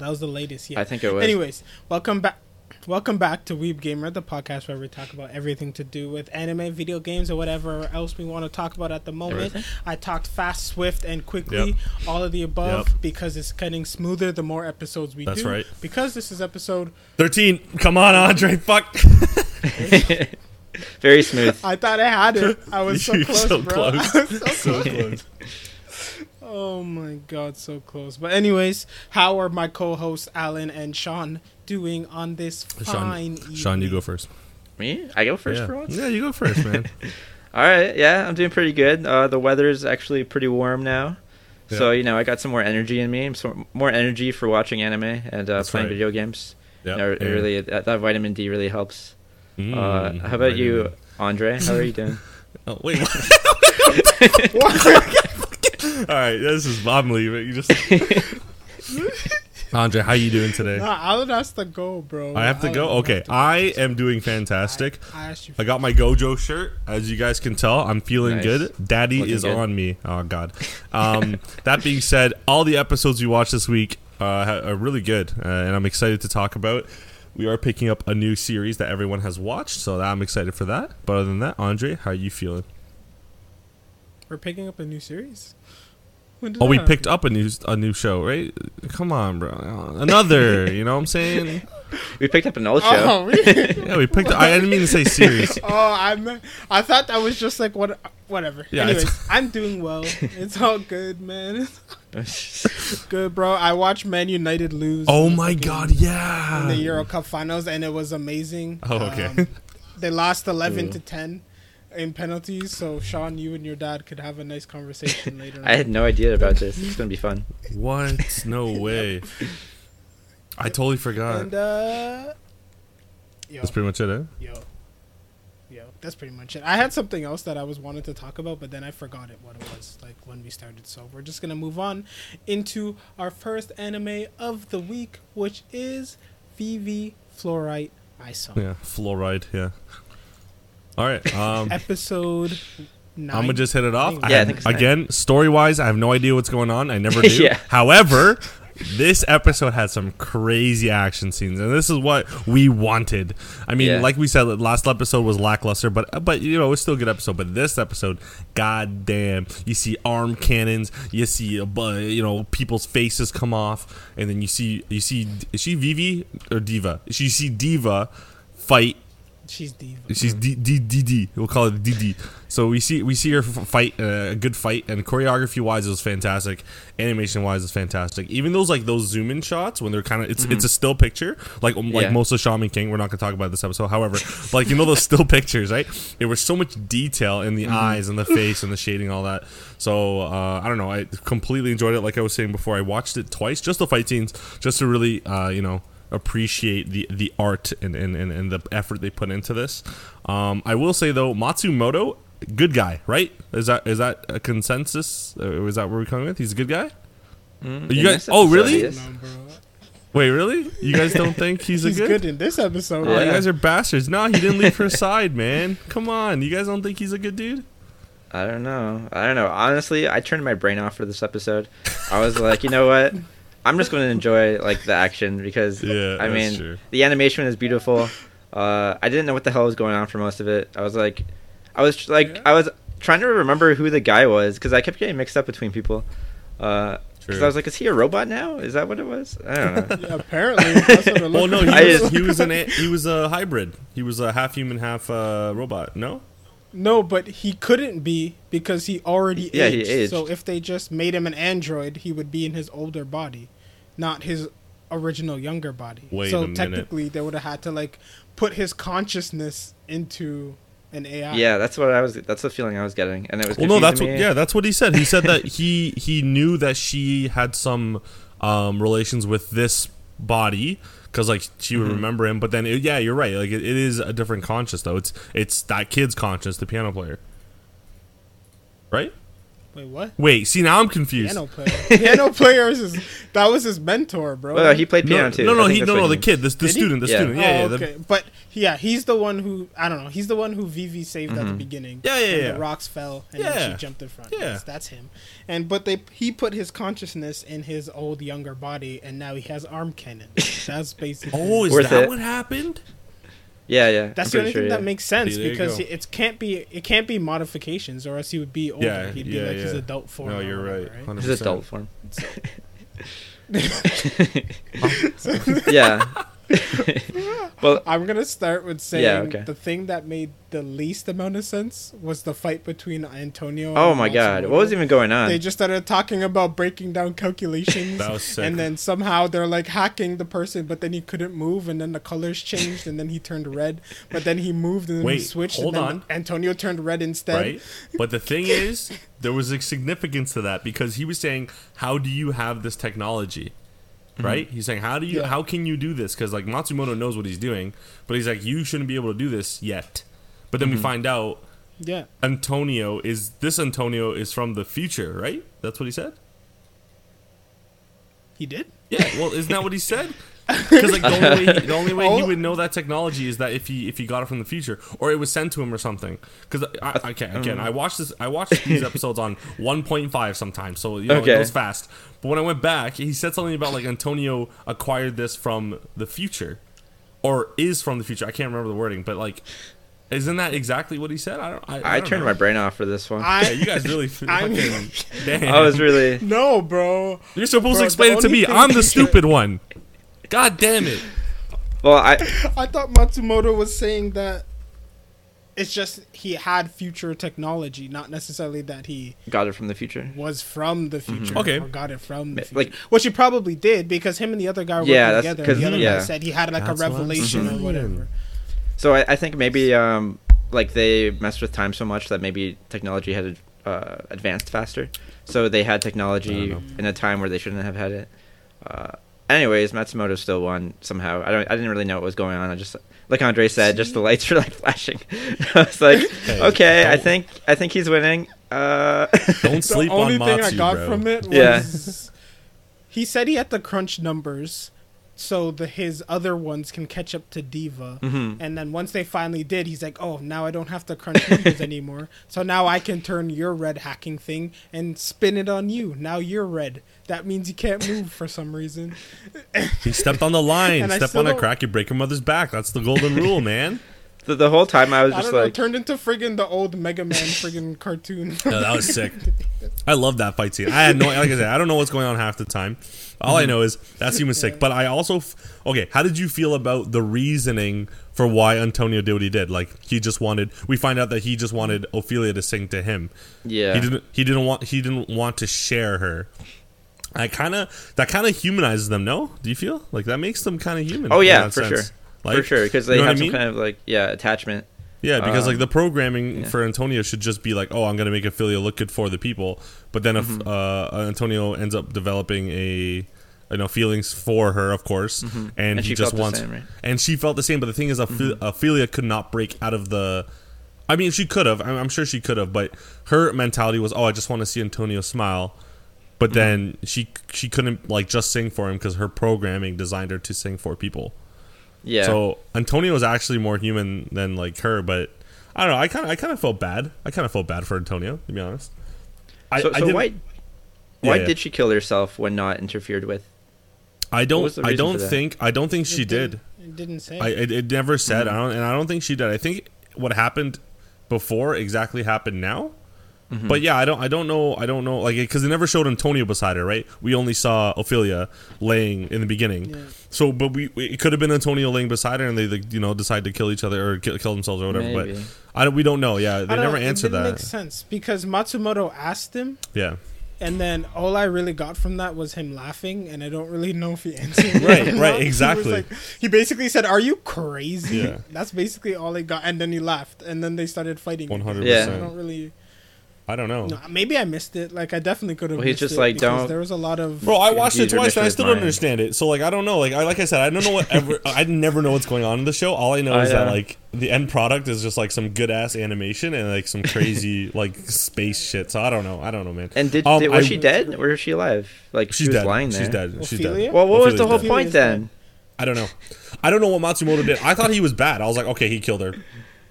that was the latest. Yeah, I think it was. Anyways, welcome back. Welcome back to Weeb Gamer, the podcast where we talk about everything to do with anime, video games, or whatever else we want to talk about at the moment. Everything? I talked fast, swift, and quickly, Yep. all of the above, Yep. because it's getting smoother the more episodes we That's do. right. Because this is episode. 13. Come on, Andre. Fuck. Very smooth. I thought I had it. I was so You're close, so bro. close. I was so so close. close. Oh my god, so close. But anyways, how are my co-hosts Alan and Sean doing on this fine Sean, evening? Sean, you go first. Me? I go first yeah. for once. Yeah, you go first, man. All right. Yeah, I'm doing pretty good. Uh, the is actually pretty warm now. So you know, I got some more energy in me, some more energy for watching anime and uh, playing right. video games. Yeah. You know, it really that, that vitamin D really helps. Mm, uh, how about you. Andre? How are you doing? Oh, wait. All right, this is I'm leaving. You just Andre, how you doing today? Nah, Alan has to go, bro. I have to go. Alan Okay, has to I am doing fantastic. I asked you. I got my Gojo shirt. As you guys can tell, I'm feeling Nice. good. Daddy Looking is good. on me. Oh God. Um, that being said, all the episodes we watched this week uh, ha- are really good, uh, and I'm excited to talk about. We are picking up a new series that everyone has watched, so I'm excited for that. But other than that, Andre, how are you feeling? We're picking up a new series. When did Oh, we picked up a new a new show, right? Come on, bro. Another. you know what I'm saying? we picked up an old show. Oh, really? Yeah, we picked. I didn't mean to say series. oh, I meant, I thought that was just like what, whatever. Yeah, Anyways, I'm doing well. It's all good, man. Good, bro. I watched Man United lose. Oh my God! Yeah. In the Euro Cup finals, and it was amazing. Oh, okay. Um, they lost 11 Yeah. to 10 in penalties. So, Sean, you and your dad could have a nice conversation later. I had no idea about this. It's gonna be fun. What? No way. I totally forgot. And uh, yo, That's pretty much it, eh? yo, yo, that's pretty much it. I had something else that I was wanting to talk about, but then I forgot it what it was like when we started. So we're just gonna move on into our first anime of the week, which is Vivy Fluorite ISO. Yeah, fluoride. Yeah. All right. Um, Episode nine. I'm gonna just hit it off. think- I Yeah, I think it's again, story wise, I have no idea what's going on. I never do. Yeah. However, this episode had some crazy action scenes, and this is what we wanted. I mean, Yeah. like we said, last episode was lackluster, but but you know it's still a good episode. But this episode, god damn, you see arm cannons, you see a bu- you know people's faces come off, and then you see you see is she Vivy or Diva? You see Diva fight She's diva. She's D D D D. We'll call it D D. So we see we see her fight uh, a good fight, and choreography wise it was fantastic. Animation wise is fantastic. Even those like those zoom in shots when they're kind of it's it's a still picture like um, like Yeah. most of Shaman King. We're not gonna talk about this episode. However, like you know those still pictures, right? There was so much detail in the eyes and the face and the shading, all that. So uh, I don't know. I completely enjoyed it. Like I was saying before, I watched it twice, just the fight scenes, just to really uh, you know appreciate the the art and, and, and, and the effort they put into this. Um, I will say though, Matsumoto, good guy, right? Is that is that a consensus? Or is that where we're coming with? He's a good guy. Mm, You guys- oh, really? No. Wait, really? You guys don't think he's, He's a good? He's good in this episode. Oh, Yeah. you guys are bastards. No, he didn't leave her side, man. Come on, you guys don't think he's a good dude? I don't know. I don't know. Honestly, I turned my brain off for this episode. I was like, you know what? I'm just going to enjoy like the action because Yeah, I mean, true. the animation is beautiful. Uh, I didn't know what the hell was going on for most of it. I was like, I was like, Yeah. I was trying to remember who the guy was because I kept getting mixed up between people. Uh, because True. I was like, is he a robot now? Is that what it was? I don't know. Yeah, apparently. That's what it Well, no, he was, just- he was an a- he was a hybrid. He was a half human, half uh, robot. No. No, but he couldn't be because he already Yeah, he aged. aged. So if they just made him an android, he would be in his older body, not his original younger body. Wait so a minute. technically, they would have had to like put his consciousness into an AI. yeah, that's what I was. That's the feeling I was getting, and it was. Well, no, that's what. Yeah, that's what he said. He said that he he knew that she had some um, relations with this body because like she would Mhm. remember him. But then, it, yeah, you're right. Like it, it is a different conscious though. It's it's that kid's conscious, the piano player, right? Wait, what? Wait, see now I'm confused. Piano player. Piano player is his, that was his mentor, bro. Well, he played piano No, too. no, no, he, no, no, the means. kid, the, the Did he? student, the Yeah. student. Yeah, yeah, oh, the- okay. But yeah, he's the one who I don't know. He's the one who Vivy saved at the mm-hmm. beginning. Yeah, yeah, when yeah. The rocks fell and Yeah. then she jumped in front. Yeah. Yes, that's him. And but they he put his consciousness in his old younger body, and now he has arm cannon. That's basically. Oh, is Worth that it. what happened? Yeah, yeah. That's I'm the only sure, thing yeah. that makes sense See, because go. it can't be it can't be modifications or else he would be older. Yeah, He'd be yeah, like his yeah. adult form. No, you're right. right? 100%. His adult form. yeah. well, I'm gonna start with saying Yeah, okay. the thing that made the least amount of sense was the fight between Antonio. oh and my god, what was even going on? They just started talking about breaking down calculations. That was sick. And then somehow they're like hacking the person, but then he couldn't move, and then the colors changed, and then he turned red, but then he moved and then he switched. hold and then on. Antonio turned red instead. right? But the thing is, there was a significance to that because he was saying, "How do you have this technology?" Mm-hmm. Right? He's saying, "How do you? Yeah. How can you do this?" Because like Matsumoto knows what he's doing, but he's like, "You shouldn't be able to do this yet." But then we mm-hmm. find out Yeah. Antonio is this Antonio is from the future, right? That's what he said. He did. Yeah, well, isn't that what he said? Because like the only way, he, the only way he would know that technology is that if he if he got it from the future or it was sent to him or something. Because I, okay, again, mm. I watched this. I watched these episodes on 1.5 sometimes, so you know Okay. it goes fast. But when I went back, he said something about like Antonio acquired this from the future, or is from the future. I can't remember the wording, but like, isn't that exactly what he said? I don't. I, I, I don't turned know. my brain off for this one. I Yeah, you guys really fucking. Damn. I was really. no, bro. You're supposed Bro, to explain it to me. I'm the stupid one. God damn it. Well, I I thought Matsumoto was saying that it's just he had future technology, not necessarily that he got it from the future. was from the future Okay. or got it from the Ma- future. like- which he probably did because him and the other guy were Yeah, working that's And the other yeah. guy said he had like That's a what revelation or whatever. So I, I think maybe um, like they messed with time so much that maybe technology had uh, advanced faster. So they had technology in a time where they shouldn't have had it. Uh, anyways, Matsumoto still won somehow. I don't. I didn't really know what was going on. I just like Andre said, just the lights were like flashing. I was like, Hey, okay, I don't- think I think he's winning. Uh, Don't sleep the only on thing Matsu, I got bro. from it was Yeah. he said he had to crunch numbers so the his other ones can catch up to Diva. mhm. And then once they finally did, he's like, "Oh, now I don't have to crunch numbers anymore. So now I can turn your red hacking thing and spin it on you. Now you're red. That means you can't move for some reason." He stepped on the line. And I Step on a don't- crack, you break your mother's back. That's the golden rule, man. The, the whole time I was I just don't know. like, Turned into friggin' the old Mega Man friggin' cartoon. No, that was sick. I love that fight scene. I had no, like I said, I don't know what's going on half the time. All Mm-hmm. I know is that scene was sick. But I also, f- okay, how did you feel about the reasoning for why Antonio did what he did? Like he just wanted. We find out that he just wanted Ophelia to sing to him. yeah, He didn't. He didn't want. He didn't want to share her. I kind of that kind of humanizes them. No, do you feel like that makes them kind of human? Oh, yeah, for sense? sure. Like, for sure because they you know have some mean? kind of like yeah attachment. Yeah, because like Um, the programming yeah. for Antonio should just be like, oh, I'm gonna make Ophelia look good for the people. But then if Mm-hmm. uh, Antonio ends up developing a, you know, feelings for her, of course, and, Mm-hmm. And he she just felt the wants, same, right? Mm-hmm. and she felt the same. But the thing is, Ophe- Ophelia could not break out of the. I mean, she could have. I'm, I'm sure she could have, but her mentality was, oh, I just want to see Antonio smile. But Mm-hmm. then she she couldn't like just sing for him because her programming designed her to sing for people. Yeah. So Antonio is actually more human than like her, but I don't know. I kind of I kind of felt bad. I kind of felt bad for Antonio, to be honest. I, so, I so didn't- why Yeah, why yeah. did she kill herself when not interfered with? I don't I don't think I don't think she It did. didn't- It didn't say. I it, it never said. Mm-hmm. I don't and I don't think she did. I think what happened before exactly happened now. Mm-hmm. But yeah, I don't I don't know I don't know like because they never showed Antonio beside her, right? We only saw Ophelia laying in the beginning. Yeah. So, but we it could have been Antonio laying beside her, and they like, you know decide to kill each other or kill, kill themselves or whatever. Maybe. But I don't, we don't know. Yeah, they never know, answered it didn't that. Makes sense because Matsumoto asked him, Yeah. and then all I really got from that was him laughing, and I don't really know if he answered. Right, or right, not. He exactly. like- He, basically said, "Are you crazy?" Yeah. That's basically all I got, and then he laughed, and then they started fighting. 100%. I don't really. I don't know. No, maybe I missed it. Like I definitely could have. Well, he's missed just it like, because don't- There was a lot of. Bro, I watched it twice and I still don't understand it. So like, I don't know. Like, I like I said, I don't know what ever. I never know what's going on in the show. All I know I is that like the end product is just like some good ass animation and like some crazy like space shit. So I don't know. I don't know, man. And did, Um, did was I- she dead or is she alive? Like She's she was dead. lying there. She's dead. She's dead. Well, what was the whole dead. point then? I don't know. I don't know what Matsumoto did. I thought he was bad. I was like, okay, he killed her.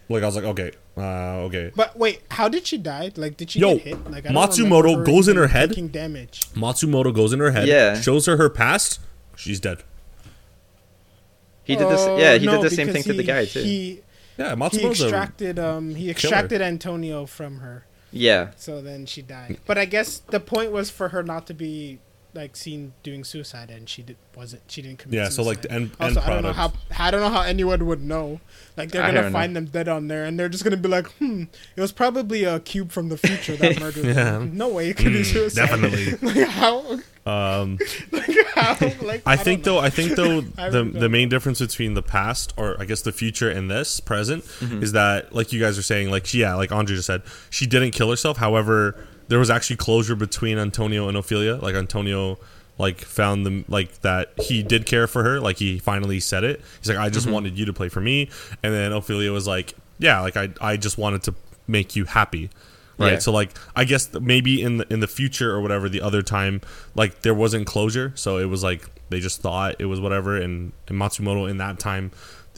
Like I was like, okay, uh, okay. But wait, how did she die? Like, did she Yo, get hit? Like, I don't Matsumoto goes in her head. damage. Matsumoto goes in her head. Yeah. Shows her her past. She's dead. He did this. Oh, Yeah, he no, did the same because thing to the guy too. He Yeah, he Matsumoto's a extracted um he extracted Antonio from her, yeah, so then she died. But I guess the point was for her not to be like seen doing suicide, and she did wasn't. She didn't commit. Yeah, so, like, suicide. the end- Also, end I don't know how. I don't know how anyone would know. Like they're gonna don't find them dead on there, and they're just gonna be like, "Hmm, it was probably a cube from the future that murdered Yeah. them. No way, it could be Mm, suicide." definitely. like how? Um, Like how? Like I don't think know. though. I think though the the main difference between the past, or I guess the future, and this present, Mm-hmm. is that like you guys are saying, like yeah, like Andre just said, she didn't kill herself. However, there was actually closure between Antonio and Ophelia. Like Antonio, like found them like that he did care for her. Like he finally said it. He's like, I Mm-hmm. just wanted you to play for me, and then Ophelia was like, yeah, like I I just wanted to make you happy. Right, Yeah. so like I guess maybe in the in the future or whatever, the other time, like there wasn't closure, so it was like they just thought it was whatever, and, and Matsumoto in that time,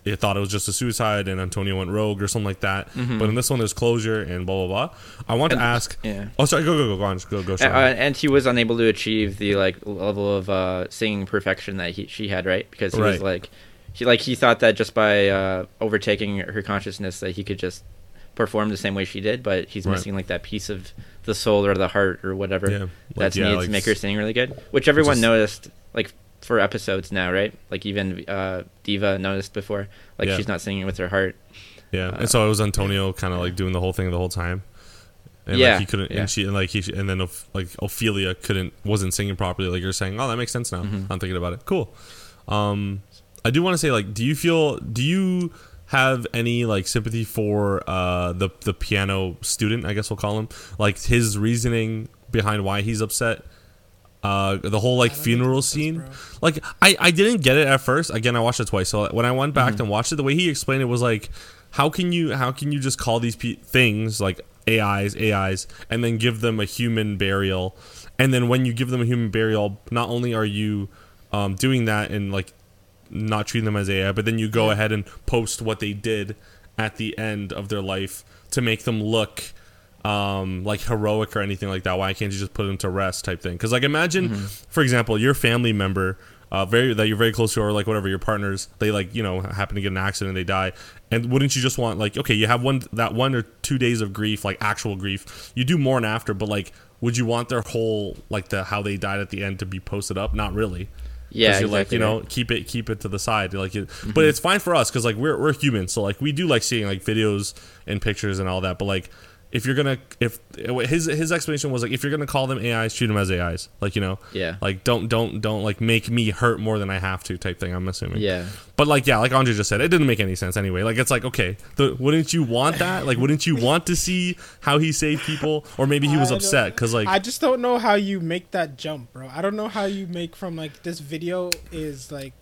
it thought it was just a suicide, and Antonio went rogue or something like that. But in this one, there's closure and blah blah blah. I want to Mm-hmm. Ask. yeah. Oh, sorry. Go go go go on. Just go go. Sean. uh, and he was unable to achieve the like level of uh, singing perfection that he she had, right? Because he was like, he like he thought that just by uh, overtaking her consciousness that he could just perform the same way she did, but he's Right. missing like that piece of the soul or the heart or whatever Yeah, like, that's yeah, needed like to make her sing really good. Which everyone just- noticed like for episodes now, right? Like even uh, Diva noticed before, like Yeah. she's not singing with her heart. yeah, uh, and so it was Antonio kind of like doing the whole thing the whole time. And Yeah, like he couldn't, yeah. and she, and like he, and then like Ophelia couldn't, wasn't singing properly. Like you're saying, oh, that makes sense now. Mm-hmm. I'm thinking about it. Cool. Um, I do want to say, like, do you feel, do you have any like sympathy for uh the the piano student? I guess we'll call him. Like his reasoning behind why he's upset. Uh, the whole like funeral scene, like I I didn't get it at first. Again, I watched it twice. So when I went back Mm-hmm. and watched it, the way he explained it was like, how can you how can you just call these pe- things like AIs AIs and then give them a human burial, and then when you give them a human burial, not only are you um, doing that and like not treating them as AI, but then you go ahead and post what they did at the end of their life to make them look um, like heroic or anything like that. Why can't you just put them to rest type thing? Because like imagine, for example, your family member. Uh, very that you're very close to, or like whatever your partners, they like you know happen to get an accident, and they die, and wouldn't you just want like okay, you have one that one or two days of grief, like actual grief, you do more and after, but like would you want their whole like the how they died at the end to be posted up? Not really. yeah, you're like exactly, you know right. keep it keep it to the side like it, but it's fine for us because like we're, we're humans so like we do like seeing like videos and pictures and all that but like if you're gonna if his his explanation was like if you're gonna call them ais treat them as ais like you know Yeah. like don't don't don't like make me hurt more than i have to type thing i'm assuming Yeah. but like yeah like andre just said it didn't make any sense anyway like it's like okay the, wouldn't you want that like wouldn't you want to see how he saved people or maybe he was upset because like I just don't know how you make that jump, bro. I don't know how you make from like this video is like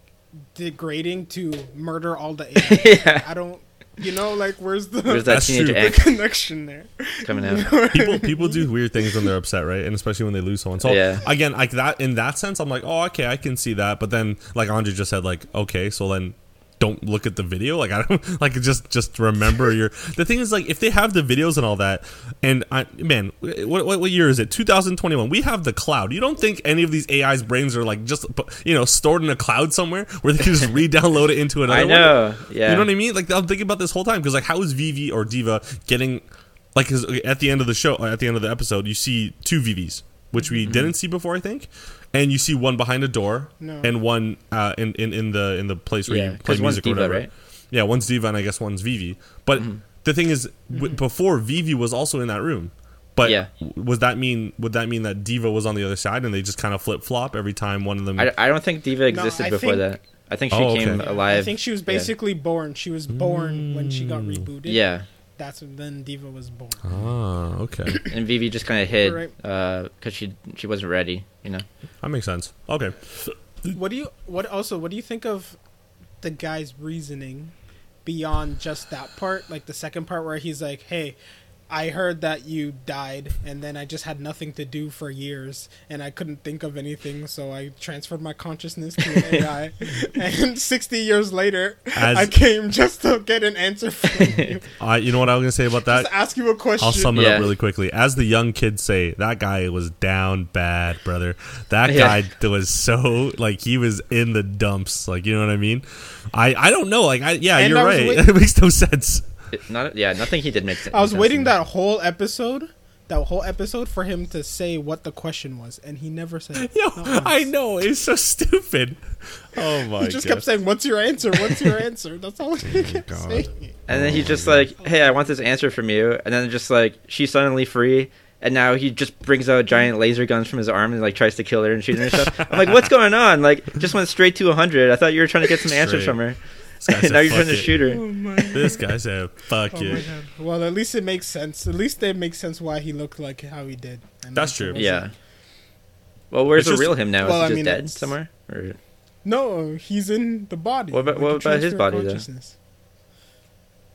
degrading to murder all the aliens. yeah. I don't, you know, like where's the Where's that That's teenage the angst connection there? coming out? people people do weird things when they're upset, right? And especially when they lose someone. So Yeah. again, like that in that sense, I'm like, oh, okay, I can see that. But then, like Andre just said, like, okay, so then don't look at the video. Like I don't like just just remember your. The thing is, like, if they have the videos and all that, and I man, what what, what year is it? 2021. We have the cloud. You don't think any of these AI's brains are like just you know stored in a cloud somewhere where they can just re-download it into another I one? know. Yeah. You know what I mean? Like I'm thinking about this whole time because like how is Vivy or Diva getting like at the end of the show uh, at the end of the episode you see two Vivys which we mm-hmm. didn't see before I think and you see one behind a door No. and one uh, in, in in the in the place where Yeah, you play 'cause one's music or whatever. right? Yeah, one's Diva and I guess one's Vivy. But the thing is, w- before Vivy was also in that room. But Yeah. w- was that mean? Would that mean that Diva was on the other side and they just kind of flip flop every time one of them? I, I don't think Diva existed I before think- that. I think she Oh, came okay. alive. I think she was yeah. basically born. She was born when she got rebooted. Yeah. that's when Diva was born. Ah, okay. and Vivy just kind of hid Right. because she she wasn't ready. You know. That makes sense. Okay. What do you what also what do you think of the guy's reasoning beyond just that part? Like the second part where he's like, "Hey, I heard that you died and then I just had nothing to do for years and I couldn't think of anything, so I transferred my consciousness to an AI. and 60 years later, As- I came just to get an answer from you. I, you know what I was gonna say about that? Just ask you a question. I'll sum it Yeah. up really quickly. As the young kids say, that guy was down bad, brother. That Yeah. guy was so like he was in the dumps. Like you know what I mean? I I don't know. Like I yeah, And you're I right. wait- it makes no sense. It- not yeah, nothing he did make sense. I was waiting that whole episode, that whole episode for him to say what the question was, and he never said. it. Yo, I know it's so stupid. Oh my He just god. kept saying, "What's your answer? What's your answer?" That's all he oh kept Oh God. saying. And then he just like, hey, I want this answer from you. And then just like she's suddenly free. And now he just brings out giant laser guns from his arm and like tries to kill her and shoot her and stuff. I'm like, what's going on? Like, just went straight to 100. I thought you were trying to get some answers from her. This guy now you're "Fuck trying to shoot her. Oh my. This guy said, "Fuck Oh my it." god. Well, at least it makes sense. At least it makes sense why he looked like how he did. And That's true. wasn't- Yeah. Well, where's It's the just- real him now? Well, Is he just mean, dead somewhere? Or No, he's in the body. What about- Like, what about his body, though?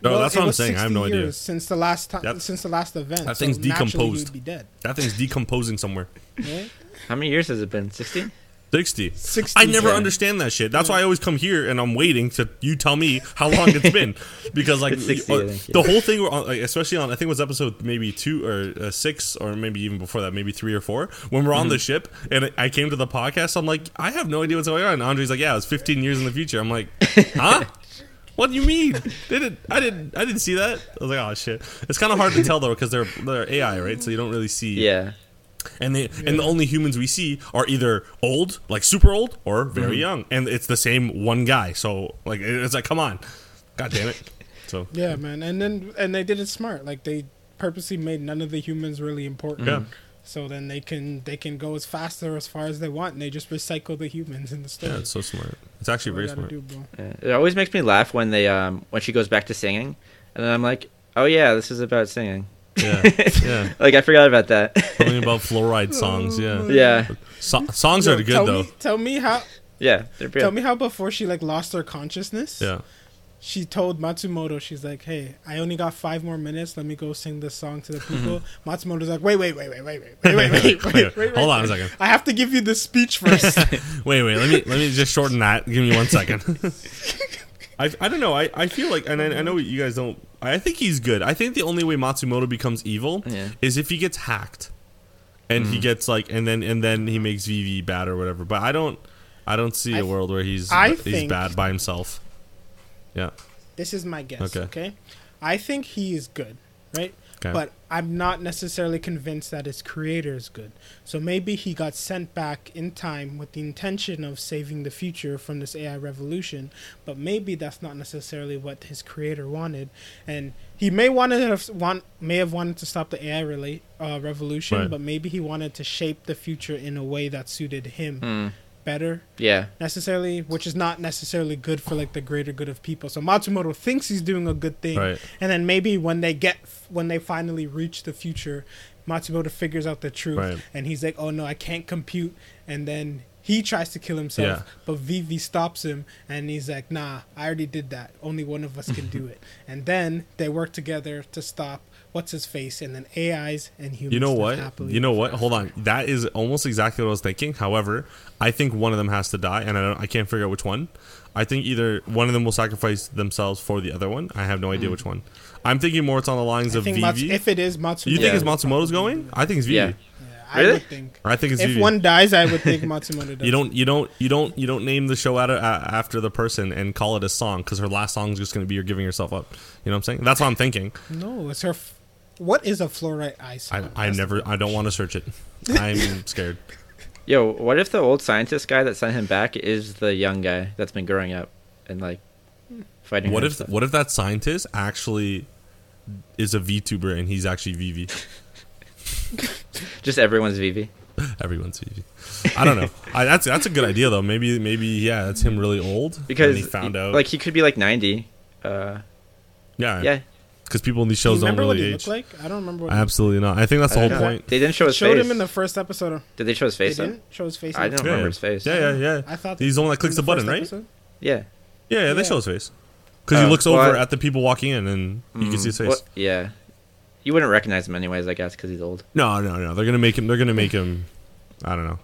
No, Well, that's it what I'm saying. I have 60 no idea. Since the last time, That- since the last event, that thing's naturally decomposed. He'd be dead. That thing's decomposing somewhere. Right? how many years has it been? 60? 60. 60 I never Yeah. understand that shit. That's why I always come here and I'm waiting to you tell me how long it's been because like 60, uh, the whole thing, on- like, especially on I think it was episode maybe two or uh, six or maybe even before that, maybe three or four when we're on Mm-hmm. the ship and I came to the podcast. I'm like, I have no idea what's going on. And Andre's like, yeah, it was 15 years in the future. I'm like, huh? What do you mean? Didn't I didn't I didn't see that? I was like, oh shit. It's kind of hard to tell though because they're they're AI, right? So you don't really see Yeah. And they and the only humans we see are either old, like super old, or very Mm-hmm. young, and it's the same one guy. So like it's like, come on, god damn it. So Yeah, man. And then and they did it smart. Like they purposely made none of the humans really important. yeah, So then they can they can go as fast or as far as they want, and they just recycle the humans in the story. yeah, it's so smart. It's actually That's very smart. do. Yeah. It always makes me laugh when they um when she goes back to singing, and then I'm like, oh yeah, this is about singing. Yeah, yeah. Like I forgot about that. Something about fluoride songs. Yeah, oh, yeah, so- songs Yo, are good tell though. Me, tell me how. yeah, they're Tell real. me how before she like lost her consciousness. Yeah, She told Matsumoto, she's like, "Hey, I only got five more minutes. Let me go sing this song to the mm-hmm. people." Matsumoto's like, "Wait, wait, wait, wait, wait, wait, wait, wait, wait, wait, wait, wait. Hold on a second. I have to give you the speech first. Wait, wait. Let me let me just shorten that. Give me one second. I, I don't know. I, I feel like, and I, I know you guys don't. I think he's good. I think the only way Matsumoto becomes evil Yeah. is if he gets hacked, and he mm. gets like, and then and then he makes Vivy bad or whatever. But I don't, I don't see I a th- world where he's I he's bad by himself. Yeah. this is my guess. Okay. Okay. I think he is good, right? Okay. But I'm not necessarily convinced that his creator is good. So maybe he got sent back in time with the intention of saving the future from this AI revolution, but maybe that's not necessarily what his creator wanted. And he may wanted to have, want may have wanted to stop the AI relate, uh, revolution, Right. but maybe he wanted to shape the future in a way that suited him Hmm. Better Yeah, necessarily, which is not necessarily good for like the greater good of people. So Matsumoto thinks he's doing a good thing, Right. and then maybe when they get when they finally reach the future, Matsumoto figures out the truth, Right. and he's like, "Oh no, I can't compute," and then. He tries to kill himself, Yeah. but Vivy stops him, and he's like, "Nah, I already did that. Only one of us can do it." And then they work together to stop what's his face, and then AIs and humans. You know what? You know what? Hold on. That is almost exactly what I was thinking. However, I think one of them has to die, and I don't. I can't figure out which one. I think either one of them will sacrifice themselves for the other one. I have no idea mm. which one. I'm thinking more. It's on the lines I of think Vivy. Mats- if it is Matsumoto, you think Yeah. it's Matsumoto's going? I think it's Vivy. Yeah. Yeah, I Really? would think. Or I think it's if Vivy. one dies, I would think Matsumoto does. you don't. You don't. You don't. You don't name the show out after the person and call it a song because her last song is just going to be "You're giving yourself up." You know what I'm saying? That's what I'm thinking. No, it's her. F- what is a fluorite ice? I, I never. I don't want to search it. I'm scared. Yo, what if the old scientist guy that sent him back is the young guy that's been growing up and like fighting? What if stuff? what if that scientist actually is a VTuber and he's actually Vivy? just everyone's Vivy? Everyone's Vivy. I don't know. I, that's that's a good idea though. Maybe maybe yeah, that's him really old Because and he found out. like he could be like ninety. Uh, yeah, yeah, because people in these Do you shows don't remember what really he age. looked like? I don't remember. What Absolutely not. I think that's the whole know. point. They didn't show his showed face. him in the first episode. Did they show his They face? though? didn't show his face. I don't Yeah. remember his face. Yeah, yeah, yeah. I thought He's the one that clicks the button, right? Yeah. Yeah, yeah, they Yeah. show his face because he Oh, looks well, over I- at the people walking in, and you can see his Mm, face. well, yeah. You wouldn't recognize him anyways, I guess, because he's old. No, no, no. They're gonna make him. They're gonna make him. I don't know.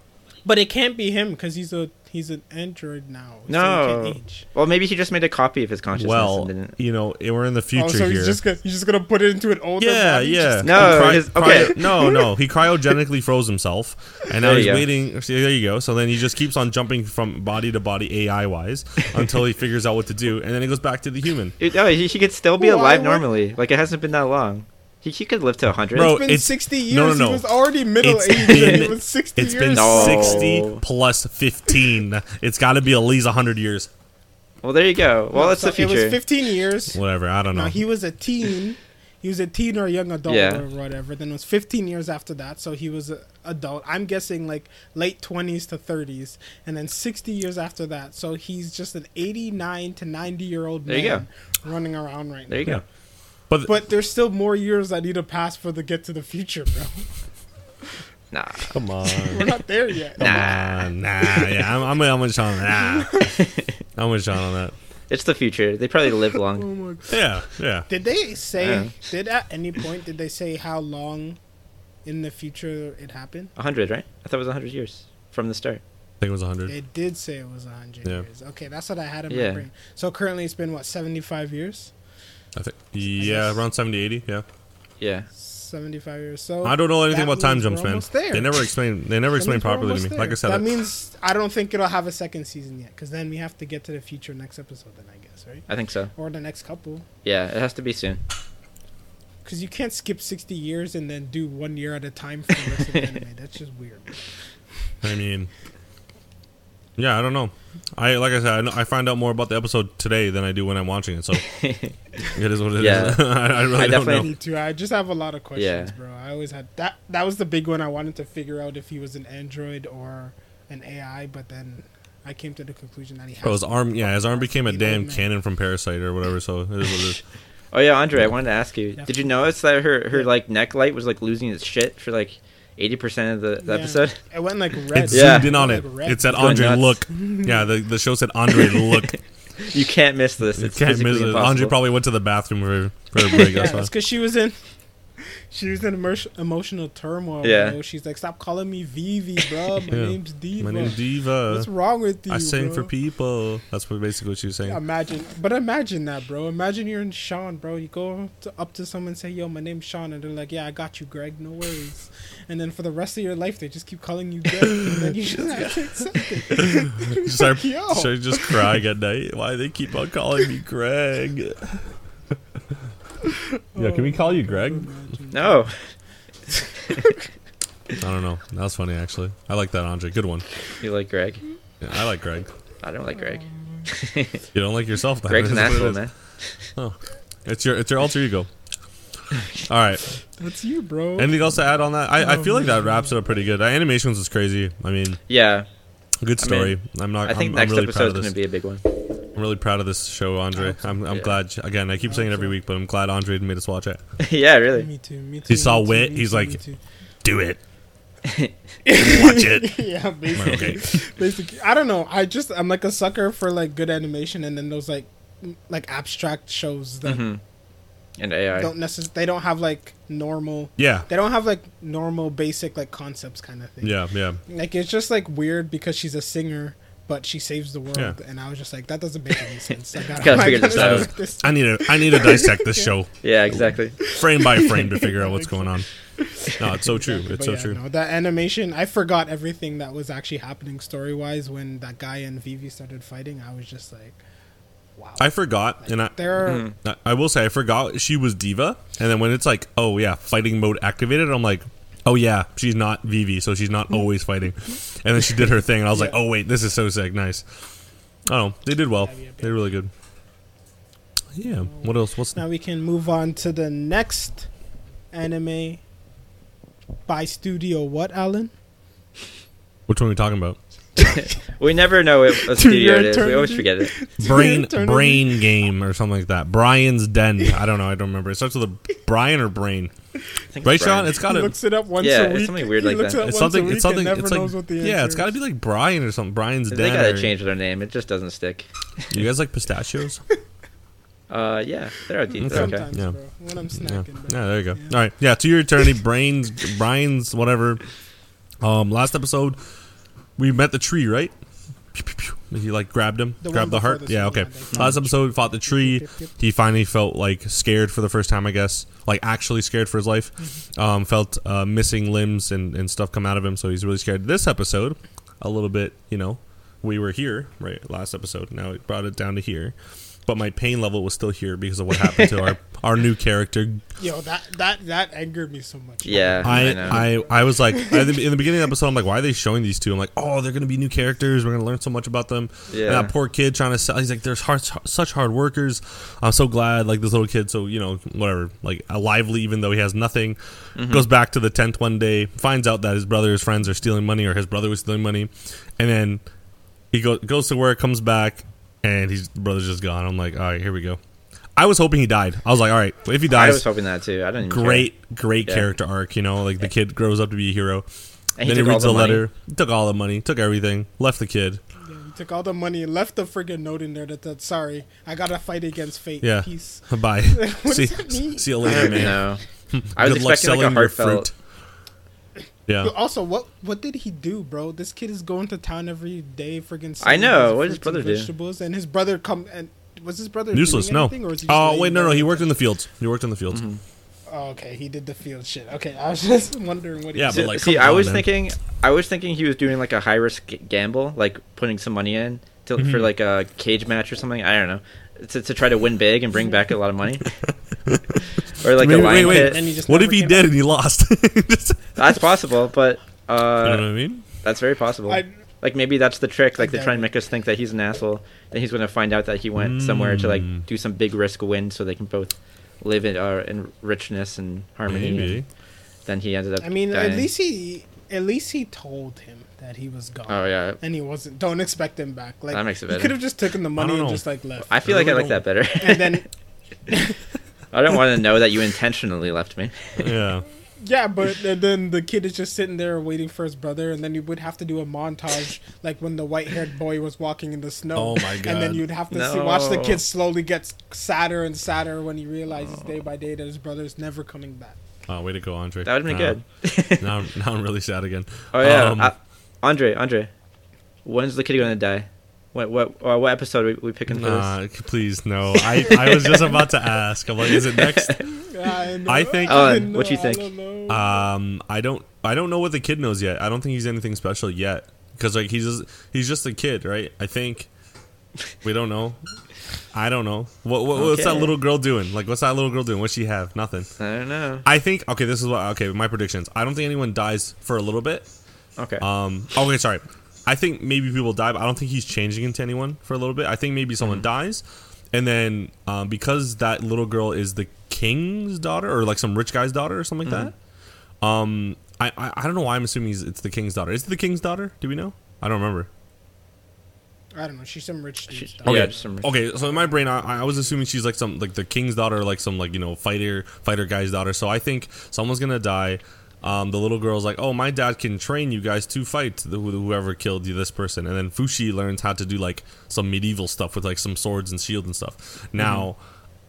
But it can't be him because he's a he's an android now. No. can't age. Well, maybe he just made a copy of his consciousness Well, and didn't. you know, eh, we're in the future oh, so here. he's just gonna, he's just gonna put it into an older yeah, body? yeah. No, cry- his- cry- okay. no, no. He cryogenically froze himself, and now he's go. waiting. See, there you go. So then he just keeps on jumping from body to body, AI wise, until he figures out what to do, and then he goes back to the human. It- no, he, he could still be Why alive would- normally. Like, it hasn't been that long. He, he could live to 100. Bro, it's been it's- 60 years. no, no, no. He was already middle It's aged. been- it was 60 It's years. been No. sixty plus fifteen. It's got to be at least hundred years. well, there you go. Well, No, that's so the future. It was 15 years. Whatever. I don't know. No, he was a teen. He was a teen or a young adult Yeah. or whatever. Then it was 15 years after that, so he was an adult. I'm guessing like late 20s to 30s, and then 60 years after that, so he's just an 89 to 90 year old There you man running around right there you now. go. But But there's still more years that need to pass for the get to the future, bro. Nah. come on. We're not there yet. Nah. Nah, yeah, I'm, I'm, I'm with Sean. Nah, I'm with Sean on that. It's the future. They probably live Oh long. my God. Yeah, yeah. Did they say? Yeah. Did at any point did they say how long in the future it happened? 100, right? I thought it was 100 years from the start. I think it was 100. It did say it was 100 Yeah. years. Okay, that's what I had in Yeah. my brain. So currently it's been what 75 years? I think. Yeah, around 70, 80. Yeah. Yeah. 75 years. So I don't know anything about time means jumps, man. there. They never explain. They never explain properly to me. there. Like I said, that I- means I don't think it'll have a second season yet, because then we have to get to the future next episode. Then I guess, right? I think so. Or the next couple, Yeah, it has to be soon. because you can't skip 60 years and then do one year at a time for the rest of the anime. That's just weird. I mean, yeah, I don't know. I like I said, I, know, I find out more about the episode today than I do when I'm watching it. So it is what it is. Yeah. I, I really I don't definitely- know. Me too. I just have a lot of questions, Yeah. bro. I always had that. That was the big one. I wanted to figure out if he was an android or an AI, but then I came to the conclusion that he has. Bro, his arm, yeah, his arm became a damn man. cannon from Parasite or whatever. So it is what it is. Oh yeah, Andre, I wanted to ask you. Yeah. Did you notice that her her like neck light was like losing its shit for like eighty percent of the, the Yeah. episode? It went like red. It Yeah. zoomed in on it. Like. It said Andre look. Yeah, the, the show said Andre look. You can't miss this. You It's can't miss it. impossible. Andre probably went to the bathroom for, for a break. Yeah, That's because she was in. She was in emo- emotional turmoil. Yeah. bro. She's like, "Stop calling me Vivy, bro. My Yeah. name's Diva. My name's Diva. What's wrong with you? I sing bro? for people. That's what basically what she was saying. Imagine, but imagine that, bro. Imagine you're in Sean, bro. You go to, up to someone and say, "Yo, my name's Sean," and they're like, "Yeah, I got you, Greg. No worries." And then for the rest of your life, they just keep calling you Greg, and then you just have to accept it. Start, Yo. start just crying at night. Why they keep on calling me Greg? Yeah, can we call you Greg? No. I don't know. That was funny actually. I like that Andre. Good one. You like Greg? Yeah, I like Greg. I don't like Greg. You don't like yourself. Then. Greg's an That's what asshole, is. man. Oh. It's your it's your alter ego. All right. That's you, bro. Anything else to add on that? I, I Oh, feel like that wraps it up pretty good. The animations was crazy. I mean, Yeah, good I story. mean, I'm not. I think I'm, next I'm really proud episode's of this. gonna be a big one. I'm really proud of this show, Andre. I'm, I'm Yeah. glad. Again, I keep saying it every week, but I'm glad Andre made us watch it. yeah, really. me too. Me too. He saw me too, Wit, he's too, like- too. Do it. watch it. yeah, basically. Okay. basically, I don't know. I just I'm like a sucker for like good animation, and then those like like abstract shows that hmm And AI. don't necessarily they don't have like normal. Yeah. They don't have like normal basic like concepts kind of thing. Yeah. Yeah. Like it's just like weird because she's a singer, but she saves the world, Yeah. and I was just like, that doesn't make any sense. I gotta, Gotta I figure this gotta out. this- I need to. I need to dissect this show Yeah, exactly. frame by frame to figure out what's going on. No, it's so true. Exactly, It's so yeah, true. No, that animation, I forgot everything that was actually happening story wise when that guy and Vivy started fighting. I was just like, wow. I forgot, and I, there, are, Mhm. I- I will say I forgot she was Diva, and then when it's like, oh yeah, fighting mode activated, I'm like, oh yeah, she's not Vivy, so she's not always fighting. And then she did her thing, and I was like, oh wait, this is so sick, nice. Oh, they did well. Yeah, yeah, They did really good. Yeah. What else? What's now we can move on to the next anime by Studio. What, Alan? which one are we talking about? we never know what, what To your studio it is. We always forget it. brain brain game or something like that. Brian's Den. I don't know. I don't remember. It starts with a Brian or Brain. I think Right, it's Sean? Brian. It's got He to. looks it up once Yeah, a it's week. something weird He like looks that. it up It's once something. a week It's something. and never It's knows like yeah. it's got to be like Brian or something. Brian's dead. They gotta change their name. It just doesn't stick. You guys like pistachios? Uh, yeah, they're okay. Okay. Okay. Sometimes, Yeah. bro. When I'm Yeah. snacking. bro. Yeah, there you go. Yeah. All right. Yeah, to your eternity, brains, Brian's, whatever. Um, last episode, we met the tree, right? Pew, pew, pew. He like grabbed him, The grabbed the heart. Yeah, okay. Last episode, fought the tree. He finally felt like scared for the first time, I guess. Like actually scared for his life. Mm-hmm. Um, felt uh, missing limbs and, and stuff come out of him, so he's really scared. This episode, a little bit, you know, we were here, right? Last episode. Now it brought it down to here. But my pain level was still here because of what happened to our, our new character, Yo, that that that angered me so much. Yeah, I, I. I, I was like at in the beginning of the episode, I'm like, why are they showing these two? I'm like, oh, they're gonna be new characters. We're gonna learn so much about them. Yeah. And that poor kid trying to sell. He's like, there's hard, such hard workers. I'm so glad, like this little kid. So you know, whatever, like lively, even though he has nothing. Mm-hmm. Goes back to the tent one day, finds out that his brother, his friends are stealing money, or his brother was stealing money, and then he go, goes to work, comes back, and his brother's just gone. I'm like, all right, here we go. I was hoping he died. I was like, all right, if he dies, I was hoping that too. I don't even care. great, great Yeah. character arc. You know, like the kid grows up to be a hero. And he then he took reads the the money. letter, took all the money, took everything, left the kid. Yeah, he took all the money and left the friggin' note in there that said, "Sorry, I gotta fight against fate." Yeah. Peace. Bye. What see, does that mean? see you later, don't man. know. I was Good luck expecting like a selling your heartfelt. Yeah. Yo, Also, what what did he do, bro? This kid is going to town every day, friggin' I know. What did his fruits and brother do? Vegetables, and his brother come and was his brother Useless. doing No. or was he Oh wait, no, no. He worked in the fields. He worked in the fields. Mm-hmm. Oh, okay, he did the field shit. Okay, I was just wondering what. He Yeah, did. but like, see, I on, was man. thinking, I was thinking he was doing like a high risk gamble, like putting some money in to, Mm-hmm. for like a cage match or something. I don't know, to, to try to win big and bring back a lot of money. or like wait, a lion wait, pit. wait. And he just What if he did back? and he lost? That's possible, but you know uh, what I mean? that's very possible. I, Like maybe that's the trick. Like they're trying to it. make us think that he's an asshole. Then he's going to find out that he went somewhere to Mm. like do some big risk win, so they can both live in uh, in richness and harmony. Maybe. And then he ended up. I mean, dying. at least he, at least he told him that he was gone. Oh yeah, And he wasn't. Don't expect him back. Like That makes it He better. could have just taken the money and just like left. I feel like I really like that better. and then I don't want to know that you intentionally left me. Yeah. yeah, but then the kid is just sitting there waiting for his brother, and then you would have to do a montage like when the white-haired boy was walking in the snow. Oh my god! And then you'd have to see, watch the kid slowly get sadder and sadder when he realizes day by day that his brother's never coming back. Oh, way to go, Andre. That would be Now- good. now, now I'm really sad again. Oh yeah, Um, uh, Andre, Andre, when's the kid gonna die? What what uh, what episode are we, we picking for Nah, this? please no. I, I was just about to ask. I'm like, is it next? I, I think- Oh, know, what you think? don't. Um, I don't I don't know what the kid knows yet. I don't think he's anything special yet because like he's just, he's just a kid, right? I think we don't know. I don't know. What, what what's that little girl doing? Like, what's that little girl doing? What's she have? Nothing. I don't know. I think okay. This is what okay. My predictions. I don't think anyone dies for a little bit. Okay. Um. Okay. Sorry. I think maybe people die, but I don't think he's changing into anyone for a little bit. I think maybe someone Mm-hmm. dies, and then um, because that little girl is the king's daughter or like some rich guy's daughter or something like that. Um. I, I I don't know why I'm assuming it's the king's daughter. Is it the king's daughter? Do we know? I don't remember. I don't know. She's some rich dude. She- stuff. Yeah, Okay. just some- okay. So in my brain, I, I was assuming she's like some like the king's daughter, or like some like you know fighter fighter guy's daughter. So I think someone's gonna die. Um, the little girl's like, "Oh, my dad can train you guys to fight the, whoever killed you, this person." And then Fushi learns how to do like some medieval stuff with like some swords and shield and stuff. Now,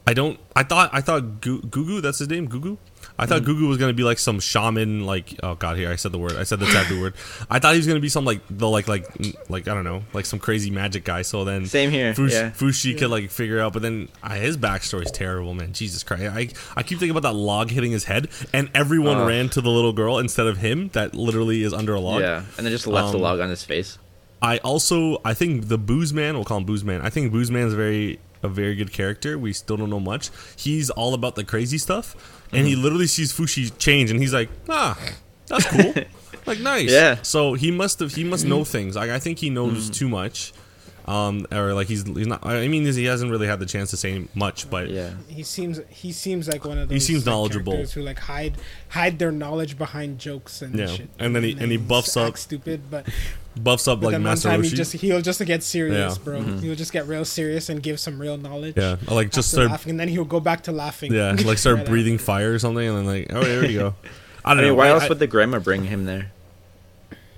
I don't. I thought. I thought Gu- Gugu. That's his name. Gugu. I thought Gugu was gonna be like some shaman. Like, oh god, here I said the word. I said the taboo word. I thought he was gonna be some like the like like like I don't know, like some crazy magic guy. So then Same here. Fush, yeah. Fushi could like figure out, but then uh, his backstory is terrible, man. Jesus Christ! I I keep thinking about that log hitting his head, and everyone Oh. ran to the little girl instead of him. That literally is under a log. Yeah, and then just left the Um, log on his face. I also I think the Booze Man, we'll call him Booze Man. I think Booze Man's very a very good character. We still don't know much. He's all about the crazy stuff, and Mm-hmm. he literally sees Fushi change, and he's like, ah, that's cool, like nice. Yeah. So he must have he must know things. Like I think he knows too much. Um, or like he's he's not. I mean, he hasn't really had the chance to say much, but Yeah. He seems he seems like one of those. He seems like, knowledgeable. characters who like hide hide their knowledge behind jokes and Yeah. shit. And then he- and he buffs up- stupid, but, buffs up but like then one Master time he Roshi. just he'll just get serious, Yeah. bro. He'll just get real serious and give some real knowledge. yeah, or, like just after start laughing, and then he'll go back to laughing. yeah, like start Right breathing after. fire or something, and then like oh there you go. I I don't mean, know. why I- else I- would the grandma bring him there?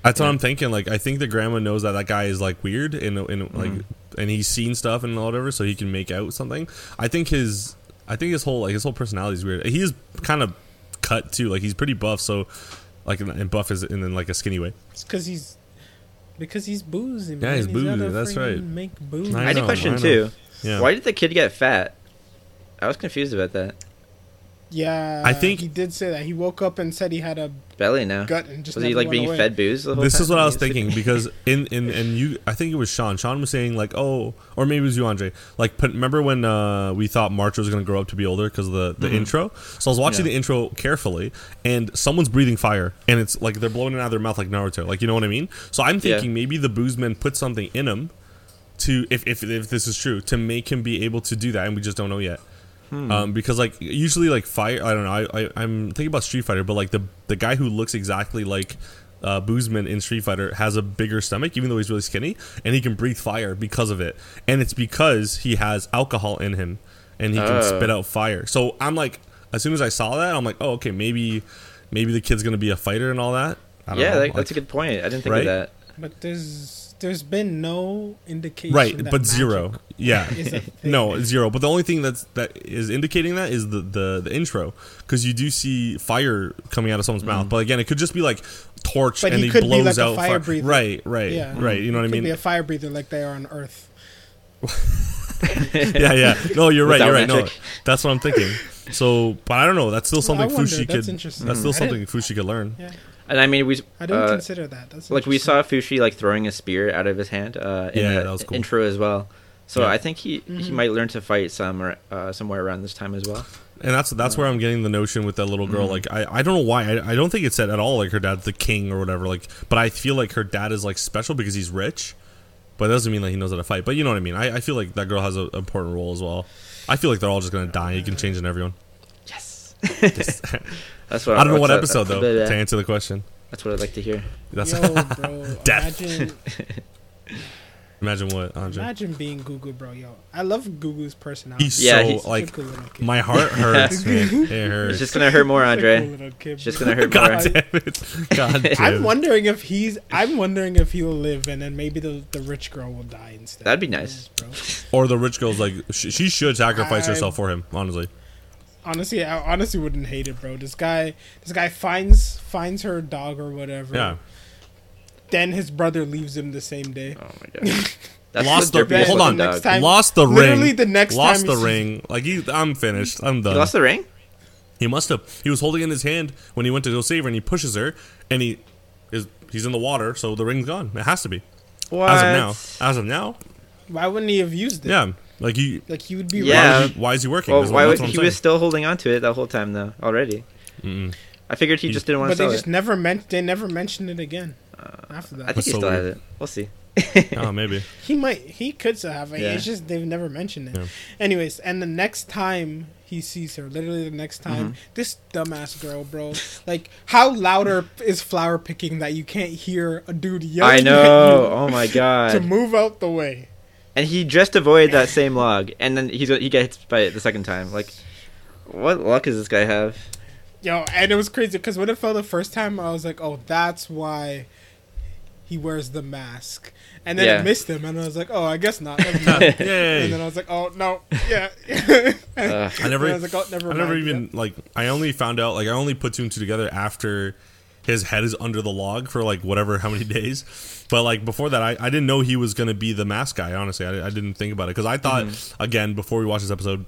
That's what I'm thinking. Like, I think the grandma knows that that guy is like weird and and like, Mm-hmm. and he's seen stuff and whatever, so he can make out something. I think his, I think his whole like his whole personality is weird. He is kind of cut too. Like he's pretty buff, so like and buff is in, in like a skinny way. It's because he's because he's boozing. Yeah, man. he's gotta that's right. Make booze. I I, had a question I too. Yeah. Why did the kid get fat? I was confused about that. Yeah, I think- he did say that. He woke up and said he had a Belly now. gut and just Was he like being away. fed booze? The whole This time? is what I was thinking because in in and you, I think it was Sean. Sean was saying like, oh, or maybe it was you, Andre. Like, remember when uh, we thought March was going to grow up to be older because of the the intro? So I was watching Yeah. the intro carefully, and someone's breathing fire, and it's like they're blowing it out of their mouth like Naruto. Like, you know what I mean? So I'm Yeah. thinking maybe the booze men put something in him to, if if if this is true, to make him be able to do that, and we just don't know yet. Um, because like usually like fire, I don't know. I, I I'm thinking about Street Fighter, but like the the guy who looks exactly like uh, Boozman in Street Fighter has a bigger stomach, even though he's really skinny, and he can breathe fire because of it. And it's because he has alcohol in him, and he can Oh. spit out fire. So I'm like, as soon as I saw that, I'm like, oh okay, maybe maybe the kid's gonna be a fighter and all that. I don't yeah, know, that, that's a good point. I didn't think Right? of that. But there's there's been no indication. right, that but zero. Yeah, is a thing. no zero. But the only thing that's that is indicating that is the the, the intro because you do see fire coming out of someone's mouth. Mm-hmm. But again, it could just be like torch But and he he, could be blows like a out fire breather. Right, right, Yeah. right. You know what I Could mean? be a fire breather like they are on Earth. yeah, yeah. No, you're right. Without You're right. No, that's what I'm thinking. So, but I don't know. That's still something I wonder, Fushi that's could. interesting. That's still I something Fushi could learn. Yeah, And I mean, we I didn't uh, consider that. That's like we saw Fushi like throwing a spear out of his hand uh, in Yeah, the that was cool. intro as well. So Yeah. I think he he Mhm. might learn to fight some uh, somewhere around this time as well. And that's that's where I'm getting the notion with that little girl. Mhm. Like I, I don't know why. I, I don't think it said at all like her dad's the king or whatever. Like, but I feel like her dad is like special because he's rich. But that doesn't mean that he knows how to fight. But you know what I mean. I, I feel like that girl has an important role as well. I feel like they're all just gonna die. You can change in everyone. Yes, that's what I don't know what that- episode though. that's- uh, To answer the question, That's what I'd like to hear. that's Yo, bro, Death. imagine imagine what Andre. imagine being Gugu, bro. Yo, I love Gugu's personality. He's Yeah, so he's Such a like cool kid. my heart hurts, man. It It's just gonna hurt more, Andre. cool kid, It's just gonna hurt God more. damn it! God damn. it! I'm wondering if he's. I'm wondering if he'll live, and then maybe the the rich girl will die instead. That'd be nice. bro. Or the rich girl's like she, she should sacrifice I- herself for him. Honestly, Honestly, I honestly wouldn't hate it, bro. This guy, this guy finds finds her dog or whatever. yeah. Then his brother leaves him the same day. Oh my god. That's Lost the the- hold on. looking Next dog. time- lost the ring. Literally the next lost time the he sees- ring. Like he, I'm finished. I'm done. He lost the ring. He must have. He was holding it in his hand when he went to go save her, and he pushes her, and he is he's in the water, so the ring's gone. It has to be What? as of now. As of now, Why wouldn't he have used it? yeah. Like he, Like he would be. Yeah. why, is he why is he working? Well, why what- would that's what I'm he saying. was still holding on to it the whole time though already? Mm-mm. I figured he He- just didn't want But to they just it. never meant. They never mentioned it again. after that, I think That's he so still has it. We'll see. Oh, maybe. he might. He could still have it. Yeah. It's just they've never mentioned it. Yeah. Anyways, and the next time he sees her, literally the next time, Mm-hmm. this dumbass girl, bro. Like, how louder is flower picking that you can't hear a dude yelling I at know. you Oh my god. to move out the way? And he just avoided that same log, and then he's he gets hit by it the second time. Like, what luck does this guy have? Yo, and it was crazy because when it fell the first time, I was like, "Oh, that's why he wears the mask." And then Yeah. it missed him, and I was like, "Oh, I guess not." Never mind. Yay. and then I was like, "Oh no, yeah." and Ugh. I never, I was like, "Oh, never I mind." never yeah. even like. I only found out like I only put two and two together after his head is under the log for like whatever how many days. But like before that, I, I didn't know he was gonna be the mask guy. Honestly, I, I didn't think about it because I thought Mm-hmm. again before we watched this episode,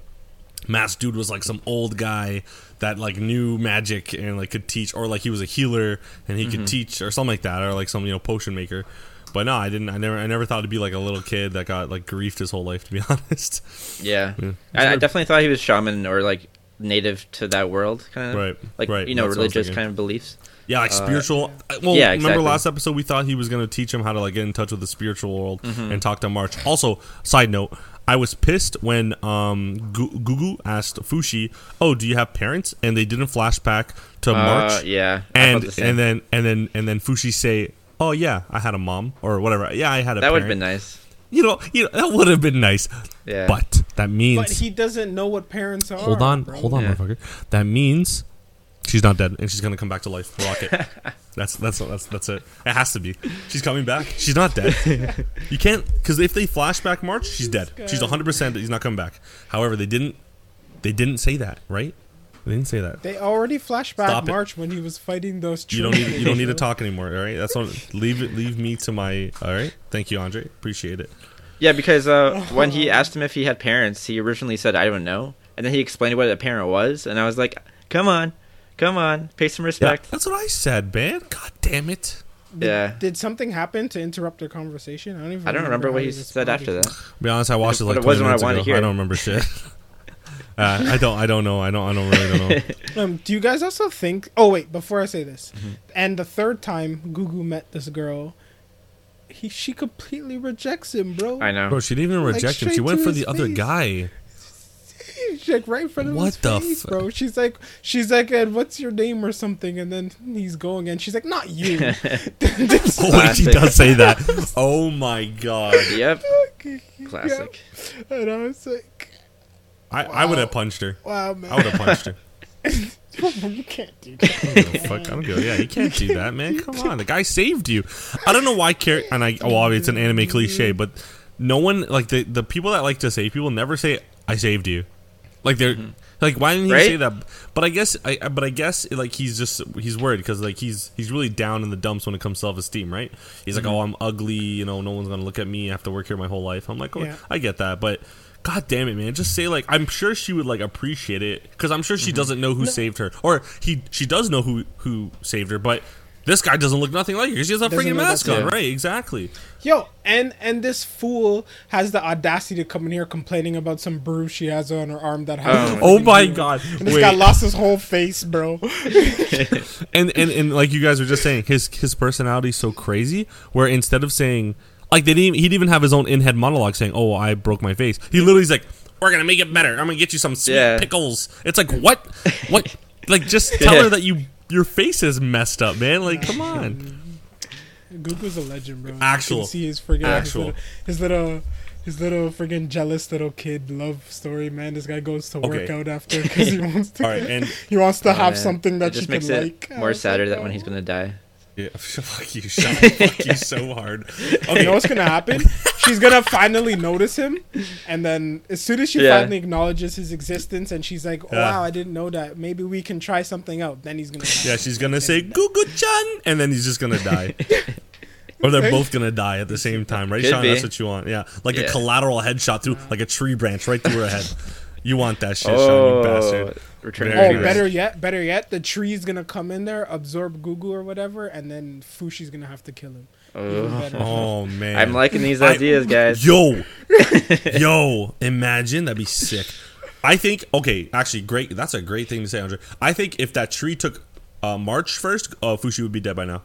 mask dude was like some old guy that like knew magic and like could teach, or like he was a healer and he Mm-hmm. could teach or something like that, or like some you know potion maker. But no, I didn't. I never. I never thought it'd be like a little kid that got like griefed his whole life. To be honest, Yeah, Yeah. I, I definitely thought he was shaman or like native to that world, kind of Right, like right, you know that's what I was religious kind of beliefs. Yeah, like spiritual. uh, Well, yeah, remember exactly. last episode we thought he was going to teach him how to like get in touch with the spiritual world Mm-hmm. and talk to March. Also, side note, I was pissed when um Gu- Gugu asked Fushi, "Oh, do you have parents?" and they didn't flashback to Uh, March. yeah, and the and then and then and then Fushi say, "Oh yeah, I had a mom or whatever. Yeah, I had a that would have parent." been nice. You know, you know that would have been nice. Yeah. But that means But he doesn't know what parents are. hold on, bro. hold on, Yeah. motherfucker. That means she's not dead and she's gonna come back to life. Rocket. that's that's that's that's it. It has to be. She's coming back. She's not dead. you can't because if they flash back March, she's dead. She's 100 percent that he's not coming back. However, they didn't. They didn't say that, right? They didn't say that. They already flashed back Stop it. March when he was fighting those. You don't need you don't need to talk anymore. All right, that's what. Leave it. Leave me to my. All right. Thank you, Andre. Appreciate it. Yeah, because uh, when he asked him if he had parents, he originally said, "I don't know," and then he explained what a parent was, and I was like, "Come on, come on, pay some Yeah, respect." that's what I said, man. God damn it. Yeah, Did something happen to interrupt their conversation? I don't even. I don't remember how what he said after that. To be honest, I watched it But like it 20 wasn't I minutes ago. to hear. I don't remember shit. uh, I don't. I don't know. I don't. I don't really don't know. Um, do you guys also think? Oh wait, before I say this, Mm-hmm. and the third time Gugu met this girl, he she completely rejects him, bro. I know. Bro, she didn't even Like, reject him. She went for his the other guy. She's like right in front of What his the face, fu- bro. She's like, she's like, Ed, what's your name or something? And then he's going, and she's like, not you. This- Oh, wait, she does say that. Oh my god. Yep, Yeah. classic. And I was like, I, I would have punched her. wow, man, I would have punched her. you can't do that. I don't a fuck. I don't give. Yeah, you can't do that, man. Come on, the guy saved you. I don't know why. Char- and I, well, obviously it's an anime cliche, but no one like the the people that like to save people never say "I saved you." Like they're mm-hmm. like, why didn't he Right? say that? But I guess, I I- but I guess like he's just he's worried because like he's he's really down in the dumps when it comes to self esteem, right? He's like, mm-hmm. oh, I'm ugly. You know, no one's gonna look at me. I have to work here my whole life. I'm like, oh, Yeah. I get that, but. God damn it, man! Just say like I'm sure she would like appreciate it because I'm sure she mm-hmm. doesn't know who saved her, or he she does know who who saved her, but this guy doesn't look nothing like her. 'cause She has a freaking mask on, right? Exactly. Yo, and and this fool has the audacity to come in here complaining about some bruise she has on her arm that has. Oh. Oh my god! And this Wait, guy lost his whole face, bro. and, and and like you guys were just saying, his his personality is so crazy. Where instead of saying like they didn't, even, he didn't even have his own in head monologue saying, "Oh, I broke my face." He literally's like, "We're gonna make it better. I'm gonna get you some sweet Yeah. pickles." It's like what, what? like just tell Yeah. her that you your face is messed up, man. Like come on. Gugu's a legend, bro. Actual. You can see his friggin' Actual. his little, his little, his little friggin' jealous little kid love story, man. This guy goes to work Okay. out after because he wants to. All right, and he wants to Oh, have man. something It that she just can makes it like. More sadder like, that oh. when he's oh. gonna die. Yeah, fuck you, Sean. fuck you so hard. You Okay, know what's gonna happen? she's gonna finally notice him, and then as soon as she Yeah. finally acknowledges his existence, and she's like, "Oh Yeah. wow, I didn't know that. Maybe we can try something out." Then he's gonna. die. Yeah, she's gonna say "Gugu-chan," and then he's just gonna die. or they're both gonna die at the same time, right, Could Sean? be. That's what you want. Yeah, like a collateral headshot through, like a tree branch right through her head. You want that shit, Sean? Oh, You bastard. Return Very Oh, nice. Better yet, better yet, the tree's gonna come in there, absorb Gugu or whatever, and then Fushi's gonna have to kill him. Oh. Oh man, I'm liking these I- ideas, guys. Yo, yo, imagine that'd be sick. I think okay, actually, great. That's a great thing to say, Andre. I think if that tree took uh, March first, uh, Fushi would be dead by now.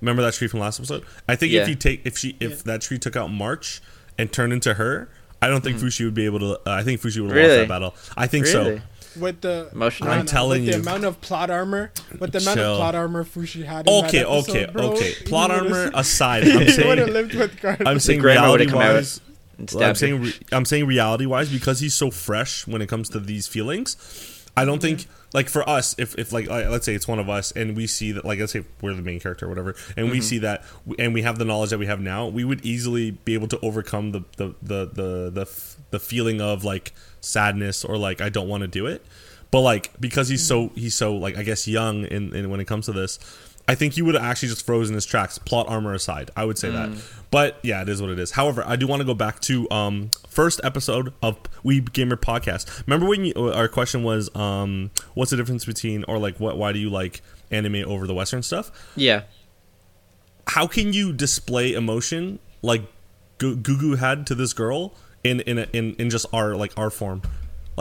Remember that tree from last episode? I think Yeah. if you take if she if Yeah. that tree took out March and turned into her, I don't think Fushi would be able to. Uh, I think Fushi would have Mm. Really? lost that battle. I think Really? so. With the Emotional? I I'm telling with you. the amount of plot armor, with the amount Chill. of plot armor Fushi had. In Okay, episode, okay, bro, okay. Plot armor aside, I'm he would have saying lived with I'm saying reality would've come out wise. Well, I'm saying re- I'm saying reality wise because he's so fresh when it comes to these feelings. I don't think like for us if if like, let's say it's one of us and we see that like let's say we're the main character or whatever and we mm-hmm. see that and we have the knowledge that we have now we would easily be able to overcome the the the the the, the feeling of like sadness or like I don't want to do it. But like because he's mm-hmm. so he's so like I guess young in, in when it comes to this, I think he would have actually just frozen his tracks. Plot armor aside, I would say that. But yeah, it is what it is. However, I do want to go back to um first episode of Weeb Gamer podcast. Remember when you, our question was um what's the difference between or like what why do you like anime over the western stuff? Yeah. How can you display emotion like Gu- Gugu had to this girl in in a, in in just our like our form?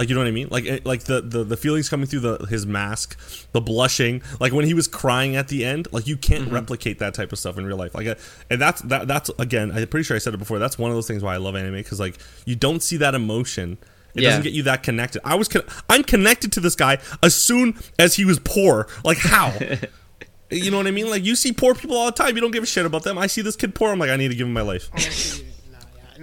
Like you know what I mean? Like it, like the, the the feelings coming through the his mask, the blushing, like when he was crying at the end, like you can't Mm-hmm. replicate that type of stuff in real life. Like, uh, and that's that that's again, I'm pretty sure I said it before. That's one of those things why I love anime because like you don't see that emotion. It Yeah. doesn't get you that connected. I was con- I'm connected to this guy as soon as he was poor. Like how? you know what I mean? Like you see poor people all the time. You don't give a shit about them. I see this kid poor. I'm like I need to give him my life.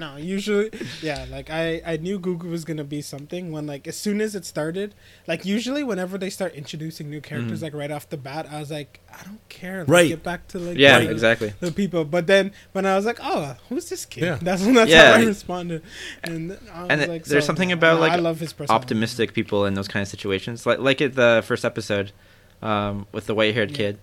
Honestly, no. Usually, yeah. Like I, I knew Gugu was gonna be something when, like, as soon as it started. Like usually, whenever they start introducing new characters, like right off the bat, I was like, I don't care. Like, Right. Get back to like Yeah, the- exactly. The people, but then when I was like, oh, who's this kid? Yeah. That's when that's Yeah. how I responded. And I was And like, there's so, something about no, like I love his personality. optimistic people in those kind of situations, like like at the first episode um, with the white-haired Yeah. kid,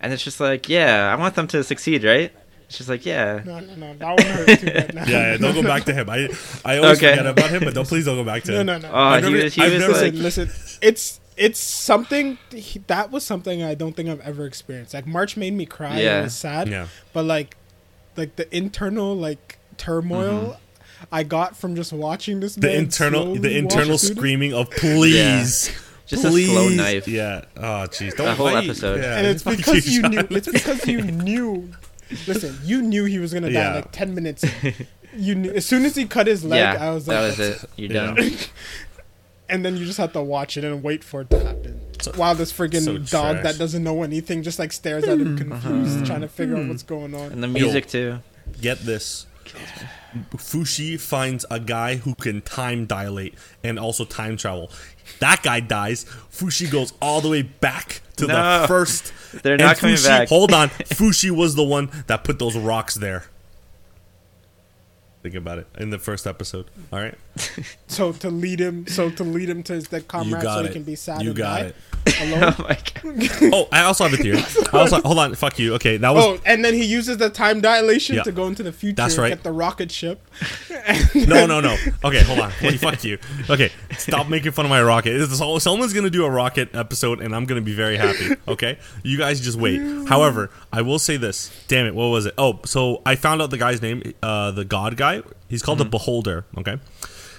and it's just like, yeah, I want them to succeed, right? It's just like, yeah, No, no, no. That one hurt too bad. No. Yeah, yeah, don't go back to him. I I always Okay. forget about him, but don't please don't go back to him. no, no. Oh, I've he never- was, he I've was never like, listen, listen. It's it's something that was something I don't think I've ever experienced. Like March made me cry. Yeah. It was sad. Yeah. But like, like the internal like turmoil I got from just watching this. Mm-hmm. The man internal the internal walk through this- screaming of please. Just a slow please." knife. Yeah. Oh jeez. Don't That whole episode. Yeah. and it's because you knew. It's because you knew. Listen, you knew he was gonna die Yeah. like ten minutes. You knew as soon as he cut his leg. yeah, I was like, that was it. You're done. and then you just have to watch it and wait for it to happen. So- While this friggin' so dog trash. that doesn't know anything just like stares at him confused, trying to figure Hmm. out what's going on. And the music too. Get this. Fushi finds a guy who can time dilate and also time travel. That guy dies. Fushi goes all the way back to No. the first. They're and not coming Fushi- back. Hold on. Fushi was the one that put those rocks there. Think about it in the first episode. All right. So to lead him, so to lead him to his dead You comrade, so it. he can be sad you and got die it. alone. Oh my god. Oh, I also have a theory. I also hold on. Fuck you. Okay, that was Oh, and then he uses the time dilation Yeah. to go into the future. That's right. Get the rocket ship. No, no, no. Okay, hold on. Wait, fuck you. Okay, stop making fun of my rocket. It's- so- Someone's gonna do a rocket episode, and I'm gonna be very happy. Okay, you guys just wait. However, I will say this. Damn it, what was it? Oh, so I found out the guy's name. Uh, the God guy. He's called the mm-hmm. Beholder. Okay.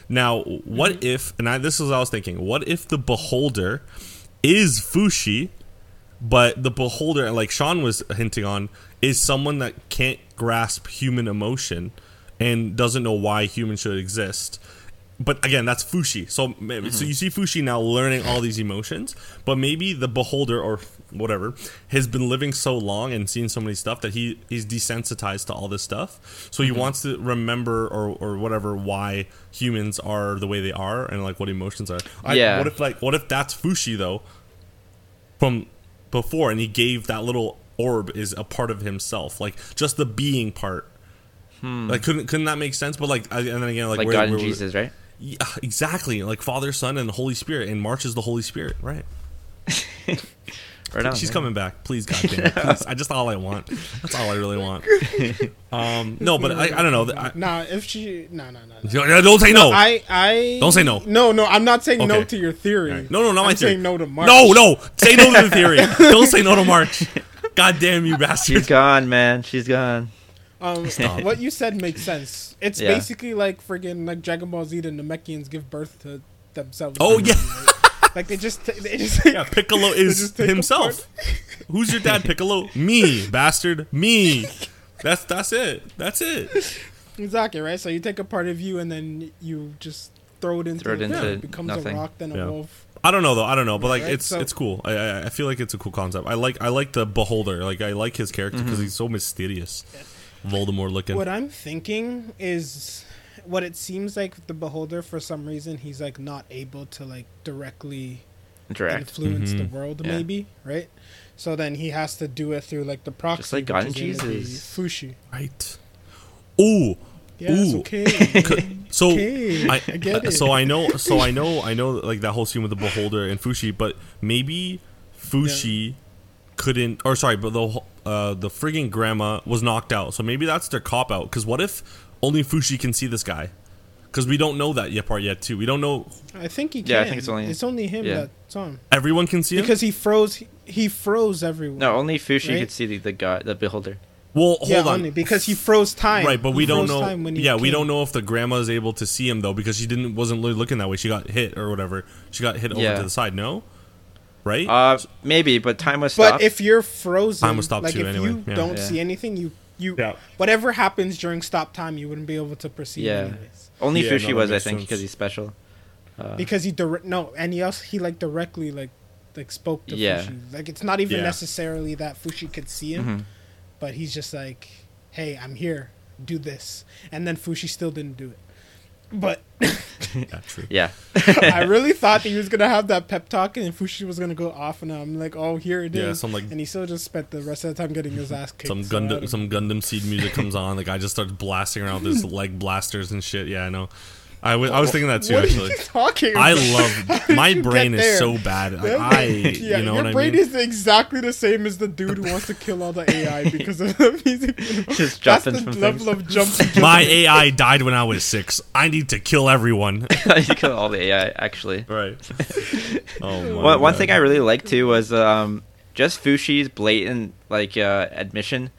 Now, what mm-hmm. if? And I, this is what I was thinking. What if the Beholder is Fushi, but the Beholder, like Sean was hinting on, is someone that can't grasp human emotion and doesn't know why humans should exist. But again, that's Fushi. So, maybe so mm-hmm. you see Fushi now learning all these emotions, but maybe the beholder or whatever has been living so long and seen so many stuff that he he's desensitized to all this stuff. So he wants to remember or or whatever why humans are the way they are and like what emotions are. I, Yeah. What if like what if that's Fushi though from before and he gave that little orb is a part of himself, like just the being part. hmm. Like couldn't couldn't that make sense? But like and then again like, Like where- God and where- Jesus, right? yeah, exactly. Like Father, Son, and the Holy Spirit. And March is the Holy Spirit, right? Right on. She's man. coming back. Please, goddamn it. Please. I just all I want. That's all I really want. Um, no, but I, I don't know. I, Nah, if she, no, no, no. no. don't say no. I, I Don't say no. No, no, I'm not saying no to your theory. Alright. No, no, not I'm my theory. saying no to March. No, no. Say no to the theory. don't say no to March. God damn you, She's gone, man. She's gone. Um, what you said makes sense. It's Yeah. basically like friggin' like Dragon Ball Z. The Namekians give birth to themselves. Oh, yeah. Like they just, they just. Yeah, Piccolo is himself. Who's your dad, Piccolo? Me, bastard. Me. That's that's it. That's it. Exactly right. So you take a part of you and then you just throw it into, Throw it the into thing. It becomes nothing. a rock, then a Yeah. wolf. I don't know though. I don't know, but like Right, it's so- it's cool. I, I I feel like it's a cool concept. I like I like the beholder. Like I like his character because Mm-hmm. he's so mysterious, Voldemort looking. What I'm thinking is, what it seems like the beholder for some reason he's like not able to like directly Interact. influence Mhm. the world, Yeah. maybe right. So then he has to do it through like the proxy, Just like God which and is gonna be Jesus. Fushi. Right. Ooh. Yes, Ooh. okay. So Okay, I, I get it. so I know so I know I know like that whole scene with the beholder and Fushi, but maybe Fushi couldn't or sorry, but the whole- uh the frigging grandma was knocked out. So maybe that's their cop out. Because what if only Fushi can see this guy? Because we don't know that yet part yet too. We don't know I think he can. Yeah, I think it's only- it's only him yeah. that saw everyone can see him. because he froze. He, he froze everyone. No, only Fushi Right? could see the, the god, the beholder. Well, hold yeah, on. only because he froze time. Right, but we He don't know. time when he Yeah, we don't know if the grandma is able to see him though because she didn't wasn't really looking that way. She got hit or whatever. She got hit over to the side. No, right? Uh, maybe, but time was But stopped. if you're frozen, Time was stopped like too, if anyway, you yeah. don't Yeah. see anything, you you Yeah. whatever happens during stop time, you wouldn't be able to proceed. Yeah. anyways. Only Yeah, Fushi that was, I think, because he's special. Uh, because he direct no, and he also he like directly like like spoke to Yeah. Fushi. Like it's not even Yeah. necessarily that Fushi could see him, mhm. but he's just like, "Hey, I'm here. Do this," and then Fushi still didn't do it. But yeah, true. Yeah. I really thought that he was gonna have that pep talk and Fushi was gonna go off, and I'm like, "Oh, here it is." Yeah, some like and he still just spent the rest of the time getting his ass kicked. some so Gundam don't some Gundam Seed music comes on. The guy just starts blasting around with his leg blasters and shit. Yeah, I know. I was I was thinking that too What actually. are you talking? I love my brain is so bad. Like, I yeah, you know your what I brain mean. is exactly the same as the dude who wants to kill all the AI because of the music. video. Just That's jumping the from level things. of jump. My AI died when I was six. I need to kill everyone. you kill all the AI, actually. right. Oh my One, one God. thing I really liked too was um, just Fushi's blatant like uh, admission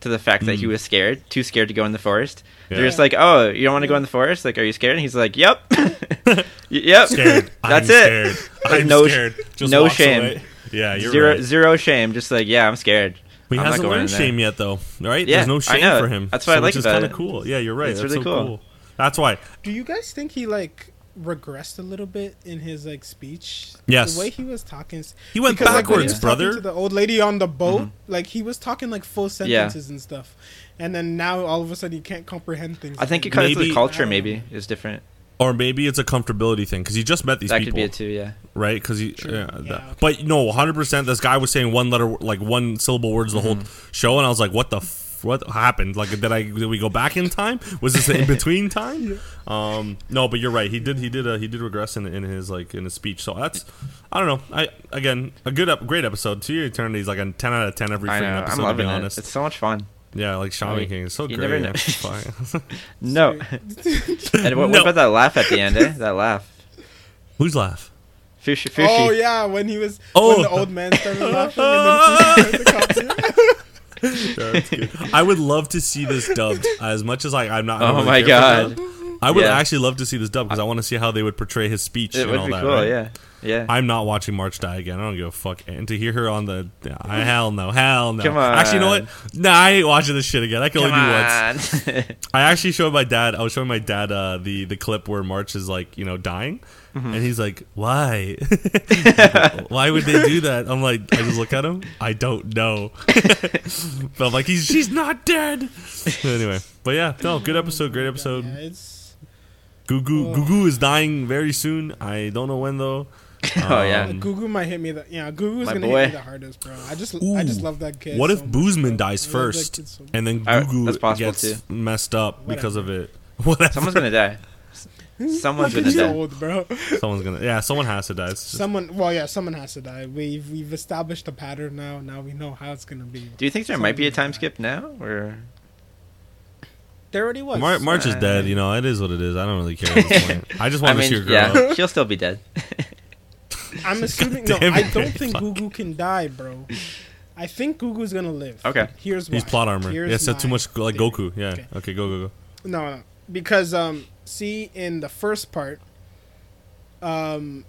to the fact that he Mm. was scared, too scared to go in the forest. They're just like, "Oh, you don't want to go in the forest? Like, are you scared?" And he's like, "Yep, yep, scared. That's I'm it. Scared. Like, I'm no sh- scared. Just no shame. away. Yeah, you're zero right. zero shame. Just like, yeah, I'm scared. He I'm not hasn't going learned shame yet, though. Right? Yeah, There's no I shame know. for him. That's what I like which is kind of cool. Yeah, you're right. It's That's really so cool. cool. That's why. Do you guys think he like regressed a little bit in his like speech? Yes. The way he was talking. He went because, like, when he backwards, was brother. To the old lady on the boat, Mm-hmm. like he was talking like full sentences and stuff, and then now all of a sudden you can't comprehend things. I think it anymore. because Maybe- the culture I maybe know. is different. Or maybe it's a comfortability thing because he just met these that people, could be it too. Yeah. right? Because he, Sure. yeah, Yeah, that- okay. but no, 100. percent This guy was saying one letter, like one syllable words the whole Mm-hmm. show, and I was like, "What the f- what happened? Like, did I did we go back in time? Was this in between time? Um, no, but you're right. He did he did uh, he did regress in, in his like in his speech. So that's I don't know. I again a good ep- great episode. To your eternity is like a 10 out of 10 every I freaking know. episode. I'm to loving be it. honest, It's so much fun. Yeah, like Shaman Like, King. It's so you great. never know. No. and what, what No. about that laugh at the end? Eh? That laugh. Who's laugh? Fushi. Fushi. Oh yeah, when he was Oh. when the old man started laughing and then Fushi started to That's. I would love to see this dubbed as much as like I'm not. I don't Oh my god. dub. I would Yeah. actually love to see this dubbed because I want to see how they would portray his speech It and would all be that. cool. right? Yeah. Yeah. I'm not watching March Die again. I don't give a fuck. And to hear her on the I hell no, hell no. Come on. Actually, you know what? Nah, I ain't watching this shit again. I can Come only do once. I actually showed my dad. I was showing my dad uh, the the clip where March is like you know dying, Mm-hmm. and he's like, "Why? Why would they do that?" I'm like, I just look at him. I don't know, but I'm like, he's she's not dead. anyway, but yeah, no, good episode, great episode. Yeah, it's Gugu Gugu is dying very soon. I don't know when though. oh yeah. Um, Gugu might hit me. The, yeah, Gugu's gonna boy. hit me the hardest, bro. I just I just love that kid. What if so much, Boozman bro. dies I first, so and then I- Gugu that's gets too. messed up because of it? Whatever. Someone's gonna die. Someone's gonna He's die. old, bro. Someone's gonna. Yeah, someone has to die. Just- Someone, well, yeah, someone has to die. We've we've established a pattern now. Now we know how it's gonna be. Do you think there might be a time gonna skip now, or There already was. Mar- March is Uh, dead. You know, it is what it is. I don't really care at this point. I just I want to see her grow yeah, up. she'll still be dead. I'm assuming. No, damn I don't think fuck. Gugu can die, bro. I think Gugu's gonna live. Okay. Here's why. He's plot armor. Here's Yeah, said too much like theory. Goku. Yeah. Okay. Okay, go go go. No, no, because um, see, in the first part, um,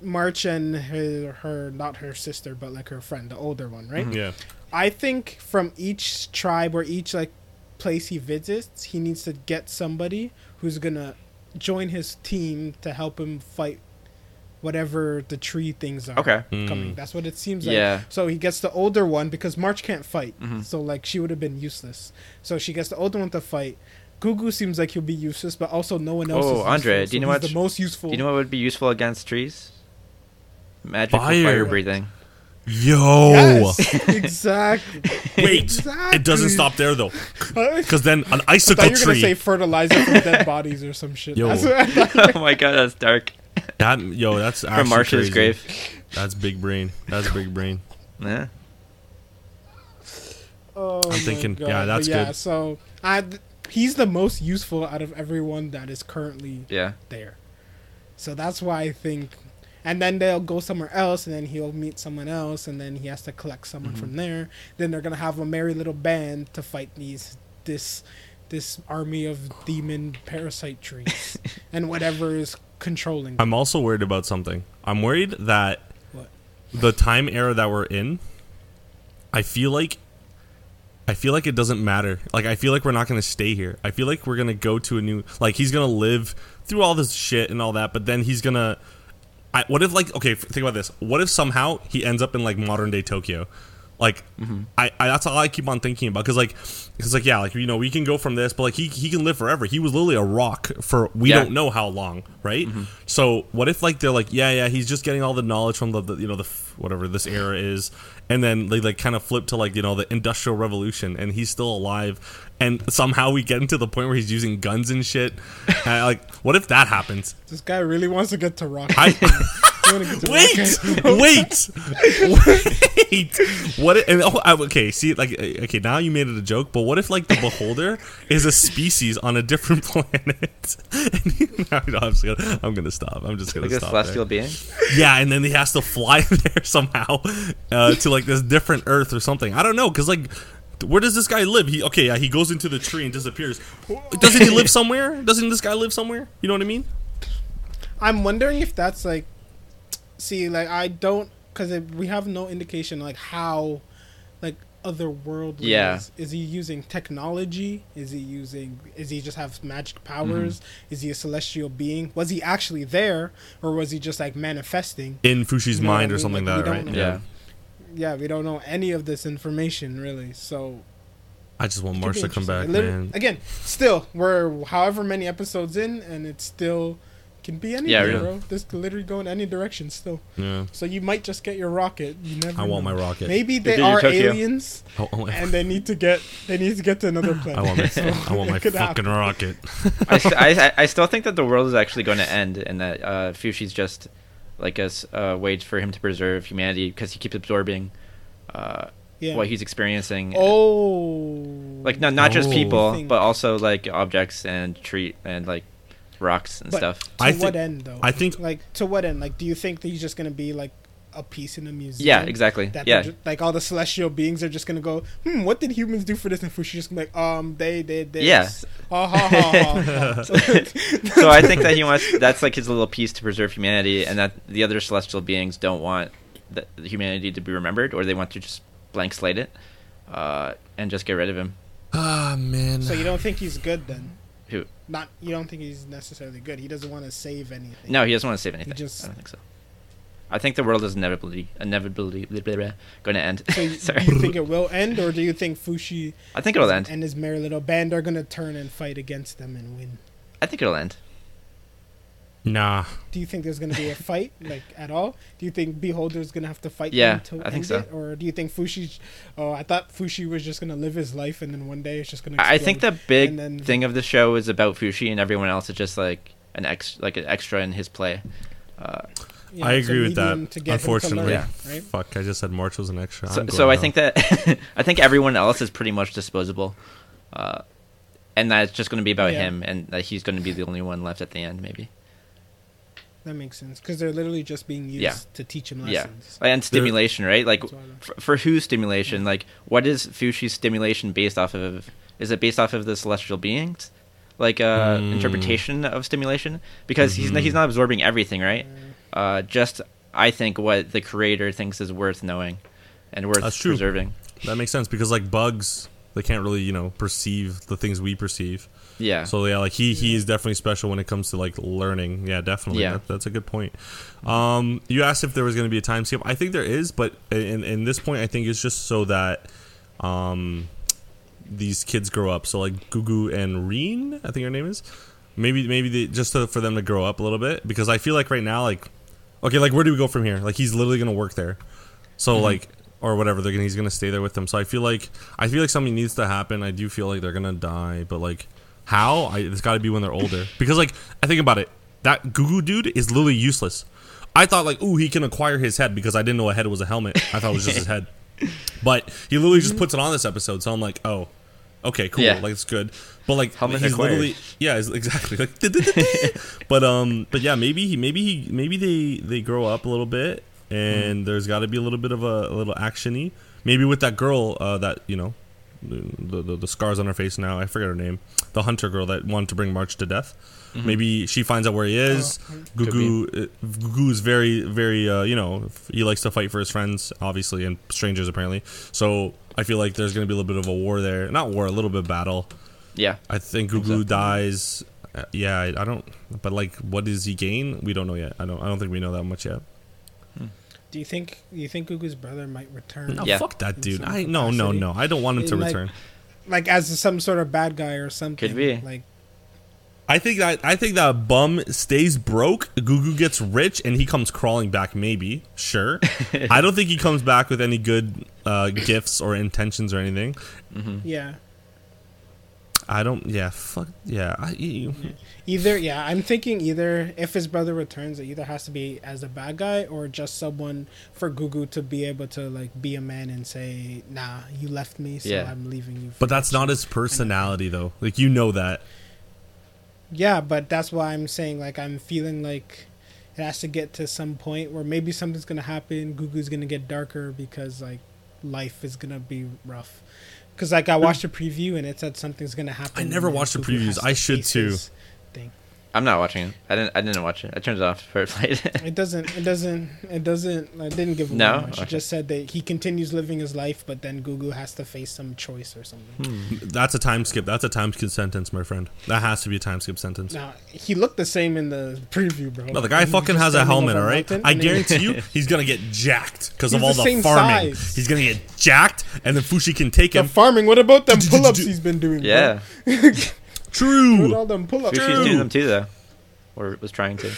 March and her, her, not her sister, but like her friend, the older one, right? Mhm. Yeah. I think from each tribe or each like place he visits, he needs to get somebody who's gonna join his team to help him fight whatever the tree things are Okay. coming. Mm. That's what it seems like. Yeah. So he gets the older one because March can't fight. Mhm. So like she would have been useless. So she gets the older one to fight. Gugu seems like he'll be useless, but also no one else. Oh, is Andre, useful, do you so know he's what- the most useful? Do you know what would be useful against trees? Magical Fire. fire, breathing. Yo. Yes, exactly. Wait. Exactly. It doesn't stop there though, because then an thought icicle you were gonna say fertilizer from dead bodies or some shit. Yo. That's what I thought. oh my god, that's dark. That yo, that's From actually March's crazy. grave. That's big brain. That's big brain. Yeah. Oh, I'm thinking, God. yeah, But that's yeah, good. So I, he's the most useful out of everyone that is currently Yeah. there. So that's why I think and then they'll go somewhere else, and then he'll meet someone else, and then he has to collect someone Mm-hmm. from there. Then they're gonna have a merry little band to fight these this this army of demon parasite trees and whatever is controlling. Them. I'm also worried about something. I'm worried that What? the time era that we're in, I feel like I feel like it doesn't matter. Like I feel like we're not going to stay here. I feel like we're going to go to a new like he's going to live through all this shit and all that, but then he's going to what if like okay, f- think about this. What if somehow he ends up in like modern day Tokyo? Like mm-hmm. I, I that's all I keep on thinking about cuz like cuz like yeah, like you know, we can go from this, but like he he can live forever. He was literally a rock for we Yeah. don't know how long, right? Mm-hmm. So what if like they're like yeah, yeah, he's just getting all the knowledge from the, the you know the whatever this era is and then they like kind of flip to like you know the industrial revolution and he's still alive and somehow we get into the point where he's using guns and shit. And, like what if that happens? This guy really wants to get to rock. I You wanna get to wait, Rocket? wait, wait. What? If, and, oh, I- okay. See, like, okay, now you made it a joke. But what if, like, the beholder is a species on a different planet? no, no, I'm, just gonna, I'm gonna stop. I'm just gonna Like a stop. celestial there. being. Yeah, and then he has to fly there somehow uh, to like this different Earth or something. I don't know, cause like. Where does this guy live? He okay, yeah, he goes into the tree and disappears. Doesn't he live somewhere? Doesn't this guy live somewhere? You know what I mean? I'm wondering if that's like, see, like I don't, because we have no indication like how, like otherworldly. Yeah. Is. is he using technology? Is he using? Is he just have magic powers? Mm-hmm. Is he a celestial being? Was he actually there, or was he just like manifesting? In Fushi's You know what mind I or mean? something Like, like that, don't right? know. Yeah. Yeah, we don't know any of this information really. So I just want it could March to come back, man. Again, still we're however many episodes in, and it's still can be anything, Yeah, really. bro. This could literally go in any direction still. Yeah. So you might just get your rocket. You never. I want know. my rocket. Maybe get they your are aliens, I want and they need to get they need to get to another planet. I want my, So I want it my could fucking happen. rocket. I, st- I, I- I still think that the world is actually going to end, and that uh, Fushi's just like a s- uh, way for him to preserve humanity because he keeps absorbing uh, Yeah. what he's experiencing. Oh. like not not just people, but also like objects and treat and like rocks and But- stuff. To I what think- end though? I think- like to what end? Like, do you think that he's just gonna be like a piece in a museum? Yeah, exactly. That Yeah, they're like all the celestial beings are just gonna go, hmm, what did humans do for this? And Fushi just gonna be like, um, they did this. Yeah. Ha ha ha. ha. So, so I think that he wants that's like his little piece to preserve humanity, and that the other celestial beings don't want the, the humanity to be remembered, or they want to just blank slate it uh, and just get rid of him. Ah man. so you don't think he's good then? Who? Not you don't think he's necessarily good. He doesn't want to save anything. No, he doesn't want to save anything. just- I don't think so. I think the world is inevitably inevitably going to end. So you, Sorry. do you think it will end, or do you think Fushi I think it'll end. and his merry little band are gonna turn and fight against them and win? I think it'll end. Nah. Do you think there's going to be a fight, like at all? Do you think Beholder's going to have to fight Yeah, them to I think so. it, or do you think Fushi? Oh, I thought Fushi was just going to live his life, and then one day it's just going to. I think the big then- thing of the show is about Fushi, and everyone else is just like an ex like an extra in his play. Uh, I agree with that. Unfortunately, Yeah. right? fuck. I just said March was an extra. so, I'm so I now. think that I think everyone else is pretty much disposable, uh, and that it's just going to be about Yeah. him, and that he's going to be the only one left at the end, maybe. That makes sense because they're literally just being used Yeah. to teach him lessons. Yeah. lessons. And stimulation, right? Like That's for, for whose stimulation? Like what is Fushi's stimulation based off of? Is it based off of the celestial beings? Like uh, Mm. interpretation of stimulation? Because he's Mhm. he's not absorbing everything, right? Uh, just I think what the creator thinks is worth knowing and worth That's true. preserving. that makes sense because like bugs, they can't really you know perceive the things we perceive. Yeah. So yeah, like he he is definitely special when it comes to like learning. Yeah, definitely. Yeah. That, that's a good point. Um, you asked if there was going to be a time skip. I think there is, but in in this point, I think it's just so that um these kids grow up. So like Gugu and Rean, I think her name is. Maybe maybe they, just to, for them to grow up a little bit because I feel like right now like okay like where do we go from here? Like he's literally gonna work there. So Mhm. like or whatever they're gonna he's gonna stay there with them. So I feel like I feel like something needs to happen. I do feel like they're gonna die, but like how? I, it's got to be when they're older because like I think about it, that Gugu dude is literally useless. I thought like ooh he can acquire his head because I didn't know a head was a helmet. I thought it was just his head, but he literally just puts it on this episode. So I'm like oh. Okay, cool. Yeah. Like it's good. But like Helmet he's acquired. literally yeah, exactly like but um but yeah, maybe he maybe he maybe they they grow up a little bit and there's got to be a little bit of a, a little actiony. Maybe with that girl uh that, you know, the, the the scars on her face now. I forget her name. The hunter girl that wanted to bring March to death. Maybe she finds out where he is. Gugu uh, Gugu is very very uh, you know he likes to fight for his friends obviously and strangers apparently. So I feel like there's gonna be a little bit of a war there. Not war, a little bit of battle. Yeah. I think Gugu dies. Uh, yeah, I, I don't. But like, what does he gain? We don't know yet. I don't. I don't think we know that much yet. Do you think do you think Gugu's brother might return? No, Yeah. fuck that dude. I no no no. I don't want him to like, return. Like as some sort of bad guy or something. Could be. Like I think that I think that bum stays broke. Gugu gets rich, and he comes crawling back. Maybe, sure. I don't think he comes back with any good uh, gifts or intentions or anything. yeah. I don't. Yeah, fuck. Yeah. I, you- Either yeah, I'm thinking either if his brother returns, it either has to be as a bad guy or just someone for Gugu to be able to like be a man and say, "Nah, you left me, so Yeah. I'm leaving you." for But that's not his personality, though. Like you know that. Yeah, but that's why I'm saying like I'm feeling like it has to get to some point where maybe something's gonna happen. Gugu's gonna get darker because like life is gonna be rough. Because like I watched a preview and it said something's gonna happen. I never watched the previews. I should too. His Thing. I'm not watching it. I didn't. I didn't watch it. I turned it off before I played it. It doesn't. It doesn't. It doesn't. It didn't give away No? much. It just said that he continues living his life, but then Gugu has to face some choice or something. Hmm. That's a time skip. That's a time skip sentence, my friend. That has to be a time skip sentence. Now he looked the same in the preview, bro. No, the guy He fucking has a helmet, all right? I guarantee you, he's gonna get jacked because of all the the same farming. size. He's gonna get jacked, and then Fushi can take him. The farming. What about them pull-ups he's been doing? yeah. Bro? What True. all them pull-ups? Fushi's doing them too, though, or was trying to.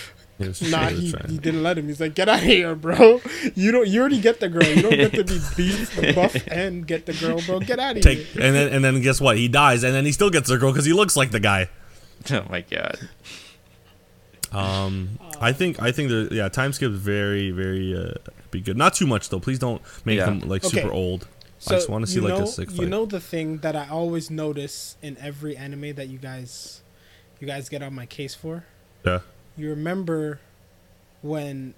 Nah, he, he didn't let him. He's like, get out of here, bro. You don't. You already get the girl. You don't get to be beef, buff, and get the girl, bro. Get out of Take here. and then and then guess what? He dies, and then he still gets the girl because he looks like the guy. Oh my god. Um, I think I think there, yeah, time skip is very very uh, be good. Not too much though. Please don't make Yeah. him like Okay. super old. So I just want to see you like know, a sick You know the thing that I always notice in every anime that you guys, you guys get on my case for. yeah. You remember when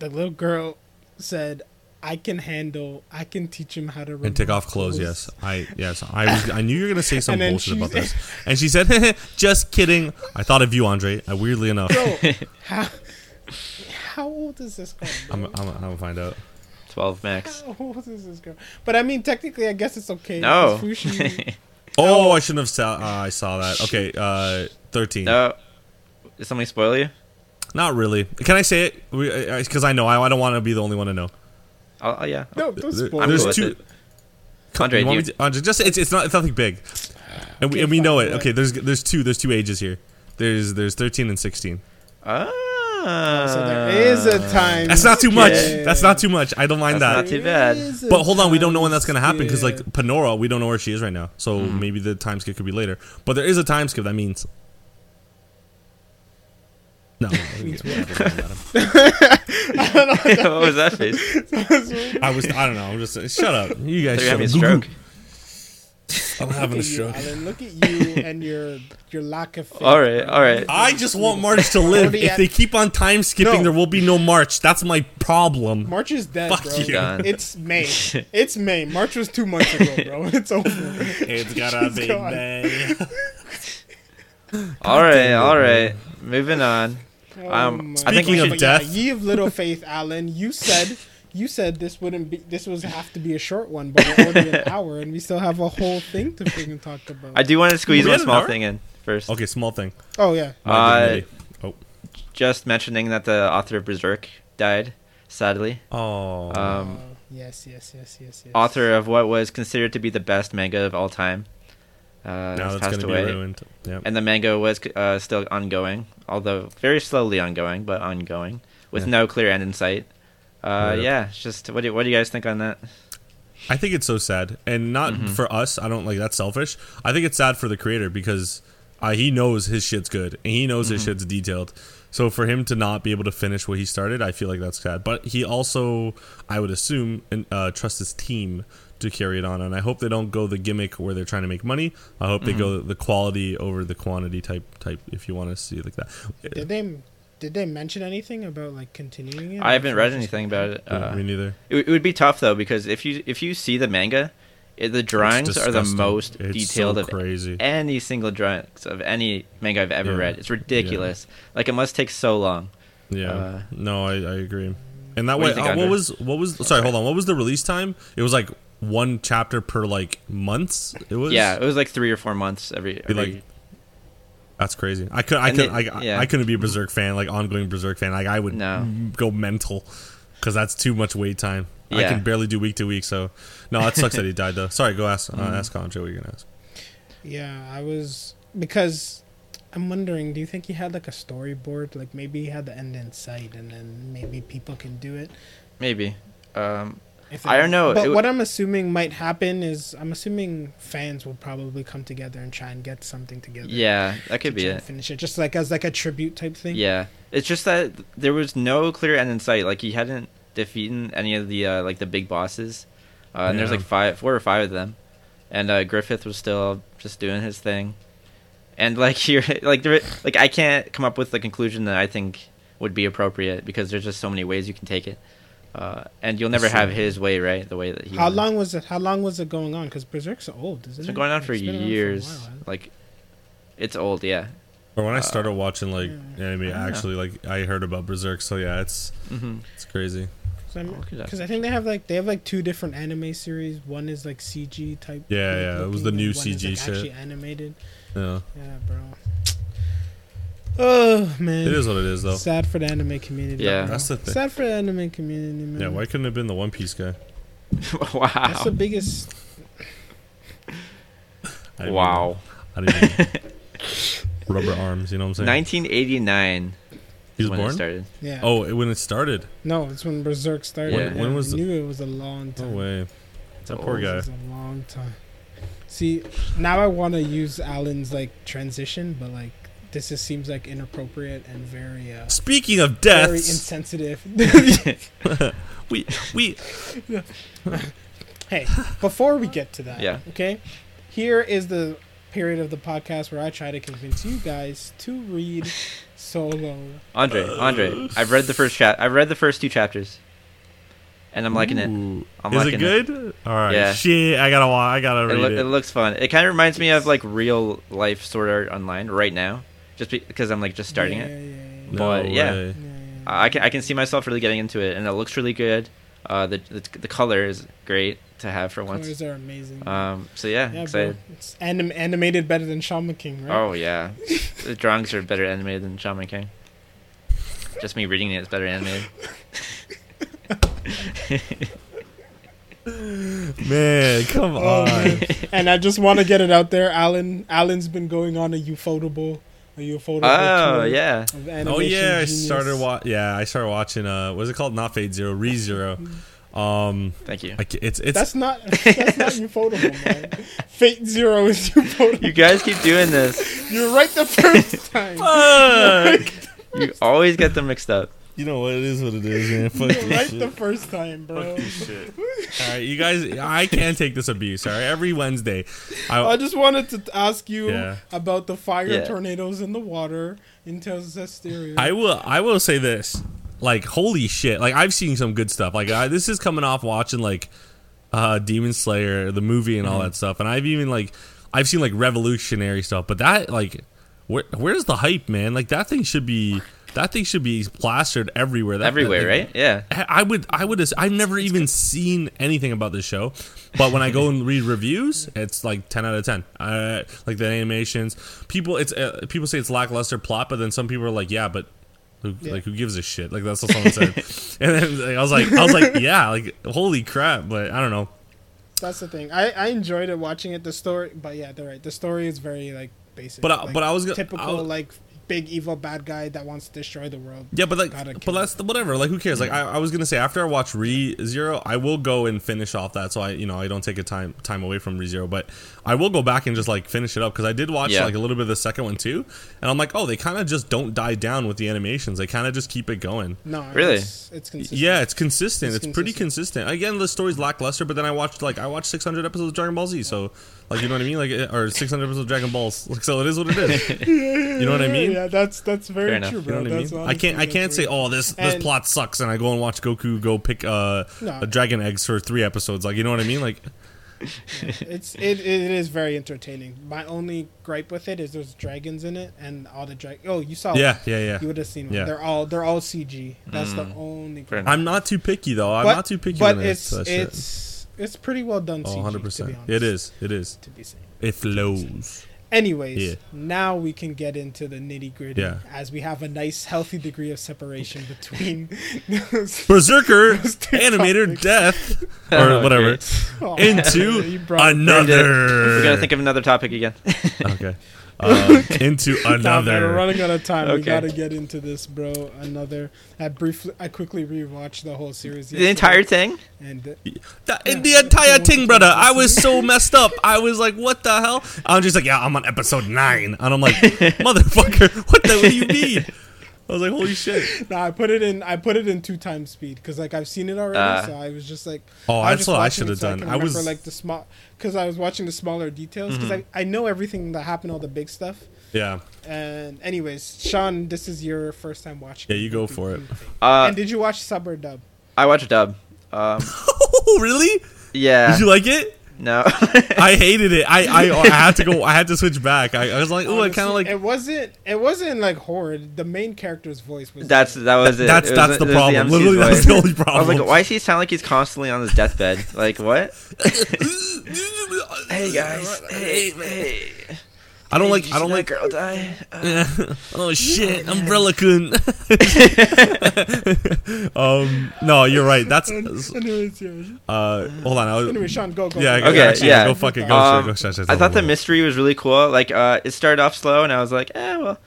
the little girl said, "I can handle. I can teach him how to." And take off clothes. Yes, I yes I was I knew you were gonna say some bullshit about this. And she said, "Just kidding." I thought of you, Andre. Uh, weirdly enough, Bro, how how old is this girl? I'm I'm I'm gonna find out. Twelve max. How old is this girl? But I mean, technically, I guess it's okay. No. 'cause Fushi- Oh, I shouldn't have saw. Uh, I saw that. Okay, uh, thirteen. no. Did somebody spoil you? Not really. Can I say it? Because I know I, I don't want to be the only one to know. Oh, oh yeah. no, don't There- spoil I'm there's cool two. it. Andre, you want do me to, Andre, just it's, it's not it's nothing big, and we and we know it. Okay, there's there's two there's two ages here. There's there's thirteen and sixteen. Ah. So there is a time. That's not too much. skip. That's not too much. I don't mind That's that. not too bad. There is a But hold on, we don't know when that's gonna happen because like skip. Panora, we don't know where she is right now. So mm-hmm. maybe the time skip could be later. But there is a time skip. That means. No, what was that face? I was. I don't know. I'm just. Shut up. You guys. You're shut having a up. stroke. I'm having a Look at you, stroke. Allen. Look at you and your your lack of faith. All right, all right. I just want March to live. If they keep on time skipping, No. there will be no March. That's my problem. March is dead, Fuck bro. you. Done. It's May. It's May. March was two months ago, bro. It's over. It's gotta be May. All right, damn it, all bro. right. Moving on. Um, my I think we Speaking should- of But yeah, death, ye of little faith, Allen. You said you said this wouldn't be. This was have to be a short one, but we're already an hour, and we still have a whole thing to freaking talk about. I do want to squeeze one small thing in first. okay, small thing. oh yeah. Uh, dignity. oh, Just mentioning that the author of Berserk died, sadly. oh, Um, Oh, yes, yes, yes, yes, yes. author of what was considered to be the best manga of all time. Uh, now has that's passed gonna away. be ruined. Yep. And the manga was uh, still ongoing, although very slowly ongoing, but ongoing, with Yeah. no clear end in sight. Uh, Right. yeah, it's just what do, what do you guys think on that? I think it's so sad, and not Mhm. for us. I don't like that's selfish. I think it's sad for the creator because uh, he knows his shit's good and he knows his Mhm. shit's detailed. So for him to not be able to finish what he started, I feel like that's sad. But he also, I would assume, and, uh, trust his team to carry it on. And I hope they don't go the gimmick where they're trying to make money. I hope they go the quality over the quantity type type. If you want to see it like that, Did they did they mention anything about like continuing it? I haven't read anything about it. Yeah, Uh, me neither. it, it would be tough though because if you if you see the manga, it, the drawings are the most It's detailed so of crazy. any single drawings of any manga I've ever Yeah. read. It's ridiculous. Like it must take so long. Yeah. Uh, no, I, I agree. And that What way, think, uh, what was what was sorry, hold on. What was the release time? It was like one chapter per like months. It was Yeah, it was like three or four months every. Every like- That's crazy. I could I And could they- I, yeah. I couldn't be a Berserk fan like ongoing Berserk fan. Like I would No. go mental because that's too much wait time. I can barely do week to week. So no, it sucks that he died though. Sorry, go ask uh, Mhm. ask Andre what you're gonna ask. Yeah, I was because I'm wondering. Do you think he had like a storyboard? Like maybe he had the end in sight, and then maybe people can do it. maybe. Um, If I don't know, But it what I'm assuming might happen is I'm assuming fans will probably come together and try and get something together. yeah, that to could be try it. Finish it just like as like a tribute type thing. Yeah, it's just that there was no clear end in sight. Like he hadn't defeated any of the uh, like the big bosses, uh, and there's like five, four or five of them, and uh, Griffith was still just doing his thing, and like here, like there, like I can't come up with the conclusion that I think would be appropriate because there's just so many ways you can take it, uh, and you'll never have his way, right? The way that he. How wants. long was it? How long was it going on? Because Berserk's old, isn't It's it? been going on for it's been around a years. while, like, it's old, yeah. Or when I Uh, started watching like yeah. anime, actually like I heard about Berserk. So yeah, it's hmm it's crazy. look at that. Because I think they have like they have like two different anime series. One is like CG type. Yeah, yeah, it was the new one is, CG like, shit. Actually animated. Yeah, Yeah, bro. Oh man, it is what it is though. Sad for the anime community. Yeah. bro. That's the thing. Sad for the anime community, man. Yeah, why couldn't it have been the One Piece guy? wow. That's the biggest. I didn't Wow. even- I didn't even- rubber arms. You know what I'm saying? 1989 he is was when it born. started. Yeah. Oh, it- when it started. no, it's when Berserk started. When- when was I the- knew it was a long No time. way. It's That old. poor guy. It was a long time. See, now I want to use Allen's like transition, but like this just seems like inappropriate and very uh Speaking of death, very insensitive. we we hey, before we get to that, Yeah. okay, here is the period of the podcast where I try to convince you guys to read Solo. Andre, Andre, I've read the first chat. I've read the first two chapters, and I'm liking it. I'm Is liking it it. good? All right. Yeah. Shit, I gotta wa- I gotta It, read it. it looks fun. It kind of reminds me of like real life Sword Art Online right now, just because I'm like just starting yeah, it. Yeah, yeah, no but, yeah. way. yeah, yeah. I can I can see myself really getting into it, and it looks really good. Uh, the the, the color is great to have for once. Colors are amazing. Um, so yeah, yeah, bro. excited. It's anim- animated better than Shaman King, right? Oh yeah, the drawings are better animated than Shaman King. Just me reading it is better animated. Man, come Oh, on. man. and I just want to get it out there. Allen, Allen's been going on a ufotable, a ufotable. Oh tour yeah, of Oh animation yeah, I genius. started wa- Yeah, I started watching. Uh, what is it called? Not Fate Zero, Re Zero. Um, thank you. I it's it's That's not. That's not ufotable, man. Fate Zero is ufotable. You guys keep doing this. You're right the first time. Fuck! You always get them mixed up. You know what? It is what it is, man. Fuck this right shit. the first time, bro. All right, you guys. I can't take this abuse. All right, every Wednesday, I I, just wanted to ask you Yeah. about the fire Yeah. tornadoes in the water in Zestiria. I will. I will say this. Like, holy shit! Like, I've seen some good stuff. Like, I, this is coming off watching like uh Demon Slayer, the movie, and all Mm-hmm. that stuff. And I've even like, I've seen like revolutionary stuff. But that like, where where's the hype, man? Like, that thing should be. That thing should be plastered everywhere. That, Everywhere, that- right? Yeah. I would, I would, I've never even seen anything about this show, but when I go and read reviews, it's like ten out of ten. Uh, like the animations, people, it's uh, people say it's lackluster plot, but then some people are like, yeah, but who, Yeah. like who gives a shit? Like that's what someone said, and then like, I was like, I was like, yeah, like holy crap, but I don't know. That's the thing. I, I enjoyed it watching it. The story, but yeah, they're right. The story is very like basic. But I- like, but I was typical I was- like big evil bad guy that wants to destroy the world. Yeah, but like, Gotta but kill that's whatever. Like, who cares? Like, I, I was gonna say after I watch Re Zero, I will go and finish off that, so I, you know, I don't take a time time away from Re Zero, but I will go back and just like finish it up because I did watch Yeah. like a little bit of the second one too, and I'm like, oh, they kind of just don't die down with the animations. They kind of just keep it going. No, Really? It's, it's consistent. Yeah, it's consistent. It's, It's pretty consistent. Again, the story's lackluster, but then I watched like I watched 600 episodes of Dragon Ball Z, so like you know what I mean, like or 600 episodes of Dragon Balls. Like, so it is what it is. You know what I mean? Yeah, that's that's very Fair enough. true, You bro. know what I That's mean? I can't. I can't say, "Oh, this this plot sucks," and I go and watch Goku go pick uh, No. a dragon eggs for three episodes. Like, you know what I mean? Like, It's it, it is very entertaining. My only gripe with it is there's dragons in it and all the drag. Oh, you saw? yeah, yeah, yeah. You would have seen one. Yeah. They're all they're all CG. That's the Mm. only. Fair gripe. I'm not too picky though. I'm But- not too picky. But when it it's comes to that shit. it's it's pretty well done. Oh, CG, 100 To be percent. honest, It is. It is. To be safe. It flows. Anyways, Yeah. now we can get into the nitty gritty Yeah. as we have a nice, healthy degree of separation between. Berserker Those animator topics. death Oh, or whatever great. Oh, into you brought- another. We gotta think of another topic again. okay. Uh, into another. man, we're running out of time. We gotta get into this, bro. Another. I briefly, I quickly rewatched the whole series. the entire thing. And uh, The, Yeah, the entire that's the thing, brother. I was so messed up. I was like, "What the hell?" I'm just like, "Yeah, I'm on episode nine. and I'm like, "Motherfucker, what the? What do you mean?" I was like, "Holy shit!" no, I put it in. I put it in two times speed because like I've seen it already. Ah. so I was just like, Oh, I that's what I should have so done. can I remember, was like the small because I was watching the smaller details because Mm-hmm. I I know everything that happened, all the big stuff. yeah, And anyways, Sean, this is your first time watching. Yeah, you go for it. Uh, and did you watch sub or dub? I watched dub. Um, Oh, really? yeah. Did you like it? No. I hated it. I, I I had to go. I had to switch back. I, I was like, oh, I kind of like. it wasn't it wasn't like horror. The main character's voice was That's that was it. That's It that's it the problem. MC's Literally, that's the only problem. I was like, why does he sound like he's constantly on his deathbed? Like what? Hey guys. Hey, hey. I don't like. I don't like. girl die. Uh, oh shit, Umbrella Kun. um, no, you're right. That's. Uh, hold on. I was, Anyway, Sean, go go. yeah. go. go- Okay, actually, yeah. Go fucking go. Um, go, go, go, I thought the mystery was really cool. Like, uh, it started off slow, and I was like, eh, well,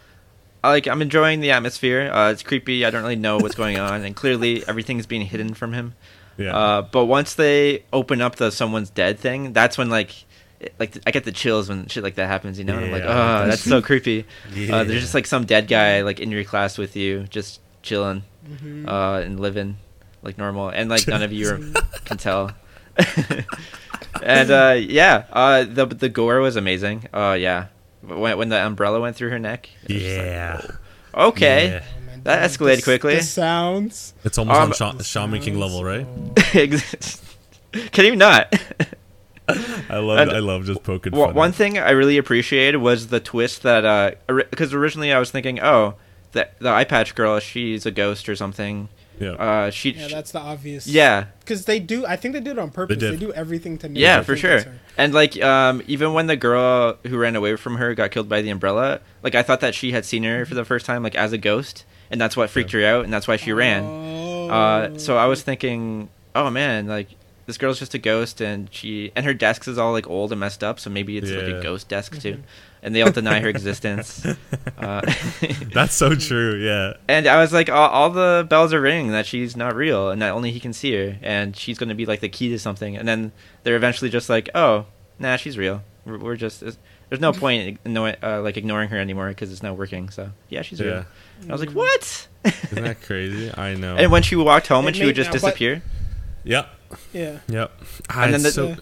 I like I'm enjoying the atmosphere. Uh, it's creepy. I don't really know what's going on, and clearly everything's being hidden from him. Yeah. Uh, but once they open up the someone's dead thing, that's when like. It- Like I get the chills when shit like that happens, you know. Yeah, I'm like, oh, that's- that's so creepy. yeah. Uh, there's just like some dead guy like in your class with you, just chilling Mhm. uh, and living like normal, and like none of you are, can tell. and uh, yeah, uh, the the gore was amazing. Uh, yeah, when when the umbrella went through her neck. it was just like, yeah. okay. Yeah. Oh, That escalated the- quickly. The sounds. It's almost Um, on Shaman, the Shaman King level, right? oh. Can you not? I love. And- I love just poking. Well, fun one at- thing I really appreciated was the twist that because originally I was thinking, oh, the the eye patch girl, she's a ghost or something. Yeah. Uh, she, Yeah, that's the obvious. yeah, because they do. I think they did it on purpose. They, did. do everything to make. yeah, for sure. And like, um, even when the girl who ran away from her got killed by the umbrella, like I thought that she had seen her for the first time, like as a ghost, and that's what freaked her out, and that's why she ran. Oh. Uh, so I was thinking, oh man, like this girl's just a ghost, and she and her desk is all like old and messed up, so maybe it's like a ghost desk too, and they all deny her existence. Uh, That's so true. Yeah. and I was like, all, all the bells are ringing that she's not real, and that only he can see her, and she's going to be like the key to something. And then they're eventually just like, oh, nah, she's real. We're, we're just there's there's no point in igno- uh, like ignoring her anymore because it's not working. So yeah, she's Yeah. real. And I was like, what? Isn't that crazy? I know. and when she walked home, It and she would just but- disappear. Yep. Yeah. Yep. And then the- so-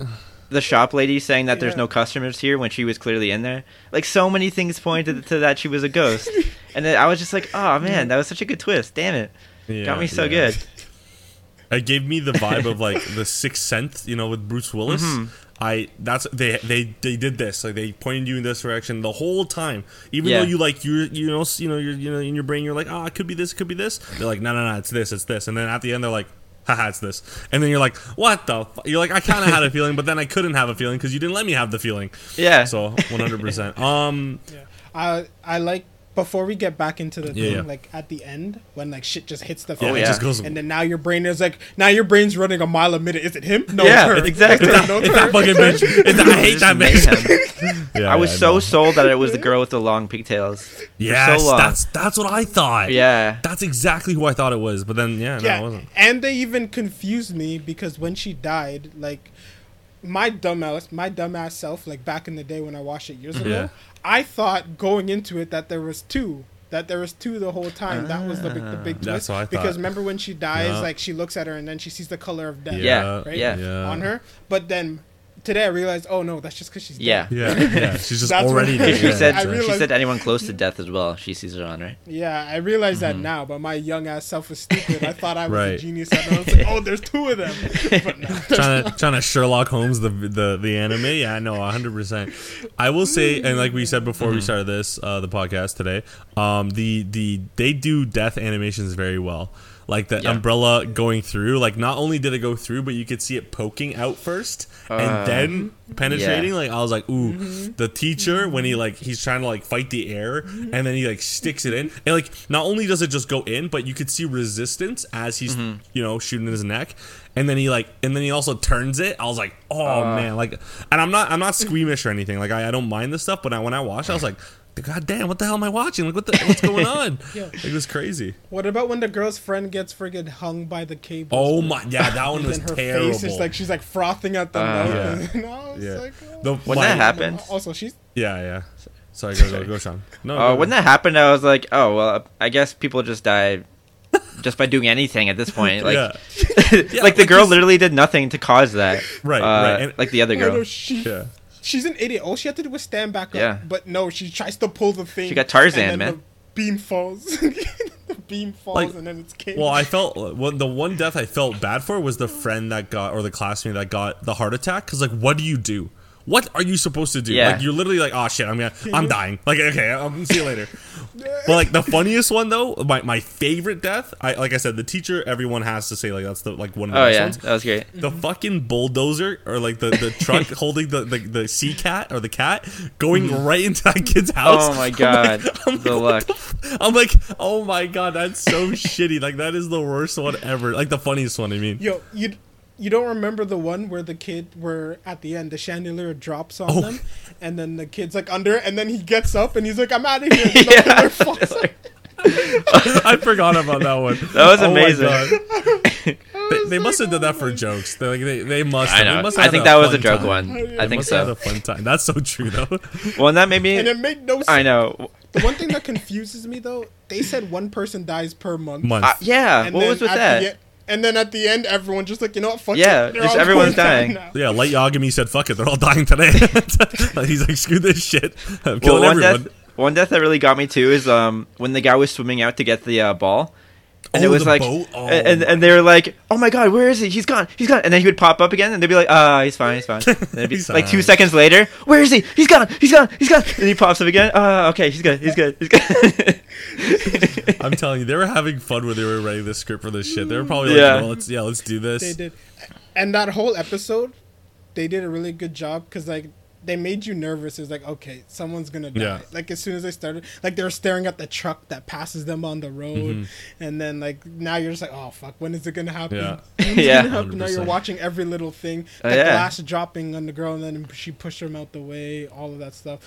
the shop lady saying that there's Yeah. no customers here when she was clearly in there. Like so many things pointed to that she was a ghost. and then I was just like, oh man, that was such a good twist. Damn it. yeah, Got me so yeah. good. It gave me the vibe of like the Sixth Sense, you know, with Bruce Willis. Mhm. I that's they they they did this like they pointed you in this direction the whole time, even Yeah. though you like you you know you know you're you know in your brain you're like oh it could be this it could be this they're like no no no it's this it's this and then at the end they're like haha it's this and then you're like what the fu-? you're like I kind of had a feeling but then I couldn't have a feeling because you didn't let me have the feeling Yeah. so 100 percent um Yeah. I I like before we get back into the Yeah, thing, yeah. like at the end when like shit just hits the Yeah, fan, it just goes- and then now your brain is like now your brain's running a mile a minute. Is it him? No, Yeah, it's her. exactly. It's her. No, it's It's that fucking bitch. It's, I hate that bitch. Yeah, I was yeah, so no. sold that it was the girl with the long pigtails. For Yes, so that's that's what I thought. Yeah. that's exactly who I thought it was. But then, yeah, no, it wasn't. and they even confused me because when she died, like my dumbass, my dumbass self, like back in the day when I watched it years ago, Yeah. I thought going into it that there was two. That there was two the whole time. that was the big, the big ah. twist. I thought. Because remember when she dies, Yeah. like she looks at her and then she sees the color of death. Yeah, right? yeah. On her, but then today I realized, oh no, that's just because she's Yeah. dead. Yeah, yeah. She's just That's already dead. She said I so- she said anyone close to death as well. She sees it on right. Yeah, I realize that now, but my young ass self was stupid. I thought I was a Mm-hmm. Genius, and I was like, "Oh, there's two of them." But no, trying to trying to Sherlock Holmes the the the anime. Yeah, no, hundred percent. I will say, and like we said before we started this uh, the podcast today, um, the the they do death animations very well. Like the Yeah. umbrella going through, like not only did it go through, but you could see it poking out first Uh, and then penetrating. yeah. Like I was like, ooh, Mm-hmm. the teacher when he like he's trying to like fight the air and then he like sticks it in and like not only does it just go in, but you could see resistance as he's Mm-hmm. you know shooting his neck, and then he like and then he also turns it. I was like, oh Uh. man, like, and I'm not I'm not squeamish or anything. Like I, I don't mind this stuff, but I, when I watched, I was like. God damn! What the hell am I watching? Like, what the what's going on? Yeah. It was crazy. what about when the girl's friend gets friggin' hung by the cable? Oh my! Yeah, that one And was then her terrible. face is like she's like frothing at the Uh, mouth. Yeah. And I Yeah. like, oh. The- When like- that happened, Also, she's Yeah, yeah. Sorry, go, go, go Sean. No, uh, go, when go. that happened, I was like, oh well, I guess people just die just by doing anything at this point. Like, yeah, like the girl this- literally did nothing to cause that. Right, uh, right, and- like the other girl. know she, yeah. She's an idiot. All she had to do was stand back up. Yeah. But no, she tries to pull the thing. She got Tarzan, and then man. The beam falls. the beam falls, Like- and then it's cage. Well, I felt well, the one death I felt bad for was the friend that got or the classmate that got the heart attack. Because like, what do you do? What are you supposed to do? Yeah. Like you're literally like, oh shit, I'm gonna, I'm dying. Like okay, I'll see you later. but like the funniest one though, my, my favorite death, I like I said, the teacher. Everyone has to say like that's the like one of the Oh best yeah, ones. that was great. The mm-hmm. fucking bulldozer or like the, the truck holding the, the the sea cat or the cat going mm-hmm. right into that kid's oh house. Oh my I'm like- god, I'm the like, luck. I'm like, oh my god, that's so shitty. Like that is the worst one ever. Like the funniest one. I mean, Yo, you you don't remember the one where the kid where at the end the chandelier drops on Oh. them, and then the kid's like under, and then he gets up and he's like, "I'm out of here." Yeah. pillar falls on I forgot about that one. That was Oh my amazing. God. they, they must have done that for jokes. They like they, they must. I Have. know. They must I think that was a joke time. one. They I think must have had so. a fun time. That's so true though. Well, and that made me. and it made no sense. I know. The one thing that confuses me though, they said one person dies per month. Month. Uh, yeah. And What was with at that? The and then at the end, everyone just like, you know what? Fuck Yeah, it. They're just everyone's going down dying. yeah, Light Yagami said, "Fuck it, they're all dying today." He's like, "Screw this shit, I'm Well, one everyone." death, one death that really got me too is um when the guy was swimming out to get the uh, ball, and Oh, it was like. Oh, and and they were like, oh my god, where is he? He's gone, he's gone, and then he would pop up again, and they'd be like, ah, he's fine, he's fine. And be He's like two seconds later, where is he? He's gone, he's gone, he's gone, and he pops up again. Ah, okay, he's good, he's good, he's good. I'm telling you, they were having fun when they were writing the script for this shit. They were probably Yeah. like, well, "Let's yeah, let's do this." They did, and that whole episode, they did a really good job because like they made you nervous. It's like okay, someone's gonna die. Yeah. Like as soon as they started, like they were staring at the truck that passes them on the road, Mm-hmm. and then like now you're just like, oh fuck, when is it gonna happen? Yeah. When is Yeah. happen? Now you're watching every little thing. Oh, The yeah. glass dropping on the girl, and then she pushed him out the way. All of that stuff.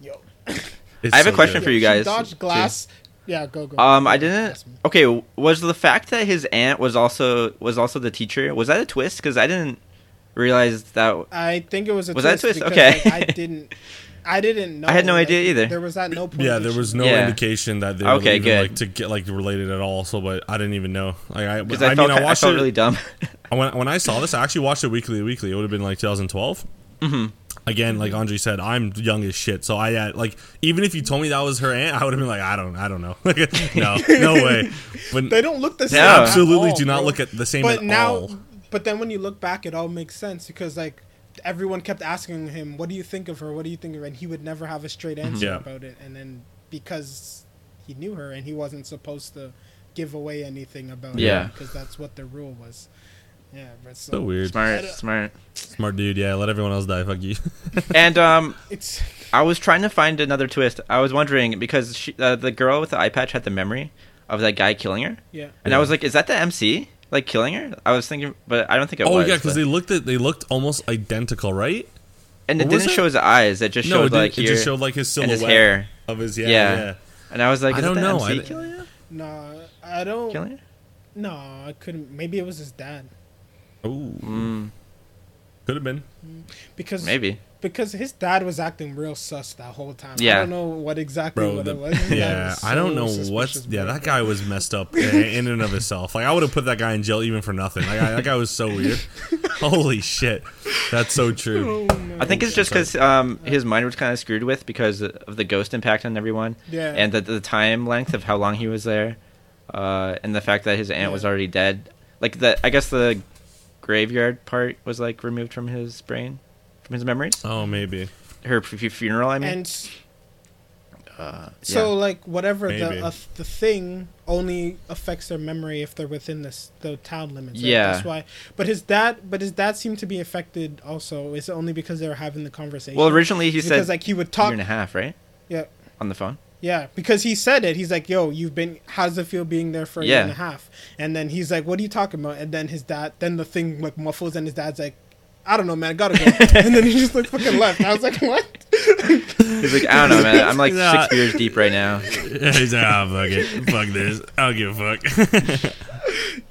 Yo, I have a question good. for you She guys, dodged too. glass. Yeah, go go. Um, I didn't. Okay, was the fact that his aunt was also was also the teacher was that a twist? Because I didn't realize that. I think it was a Was that a twist. twist? because, Okay. like, I didn't. I didn't know. I had no like, idea either. There was at no point. Yeah, that there was no Yeah. indication that they Okay, were even, good. like to get like related at all. So, but I didn't even know. Like I, Because I, I, mean, felt, I I, watched felt it really dumb. when when I saw this. I actually watched it weekly. Weekly, it would have been like 2012. hmm Again, like Andre said, I'm young as shit. So I had like even if you told me that was her aunt, I would have been like, I don't, I don't know. no, no way. But They don't look the same. No. at absolutely all, do not bro. look at the same But at now, all. But then when you look back, it all makes sense because like everyone kept asking him, "What do you think of her? What do you think of her?" And he would never have a straight answer Yeah. about it. And then because he knew her and he wasn't supposed to give away anything about Yeah. it because that's what the rule was. Yeah, but so, So weird. Smart, smart. Smart dude. Yeah, let everyone else die. Fuck you. And um, It's I was trying to find another twist. I was wondering because she, uh, the girl with the eye patch had the memory of that guy killing her, Yeah. and Yeah. I was like, "Is that the MC like killing her?" I was thinking, but I don't think it Oh was. yeah, because but- they looked at they looked almost identical, right? and it what was didn't it? show his eyes. It just no, showed it, didn't- like it here just showed like his and silhouette his hair. of his yeah. Yeah. yeah. And I was like, I "Is don't it the know. MC I- killing her?" No, I don't. Killing her? No, I couldn't. Maybe it was his dad Oh, Mm, could have been. because maybe. Because his dad was acting real sus that whole time. Yeah. I don't know what exactly Bro, what the, it was. His yeah, was I don't know what. suspicious, Yeah, that guy was messed up in, in and of himself. Like I would have put that guy in jail even for nothing. Like I, that guy was so weird. Holy shit, that's so true. Oh, I think it's just because um, his mind was kind of screwed with because of the ghost impact on everyone, Yeah. and the, the time length of how long he was there, uh, and the fact that his aunt was already dead. Like the, I guess the graveyard part was like removed from his brain, from his memories. Oh, maybe. Her f- f- funeral, I mean. and uh, so yeah. like whatever Maybe. the uh, the thing only affects their memory if they're within this the town limits. right? Yeah. that's why. But his dad, but his dad seemed to be affected also. It's only because they were having the conversation. well, originally he because said like he would talk year talk. and a half, right, Yeah, on the phone. yeah, because he said it. He's like, "Yo, you've been. How's it feel being there for a year and a half?" And then he's like, "What are you talking about?" And then his dad, then the thing like muffles, and his dad's like, "I don't know, man. I gotta go." and then he just like fucking left. I was like, "What?" He's like, I don't know, man. I'm like six beers deep right now. He's like, ah, fuck it, fuck this. I don't give a fuck.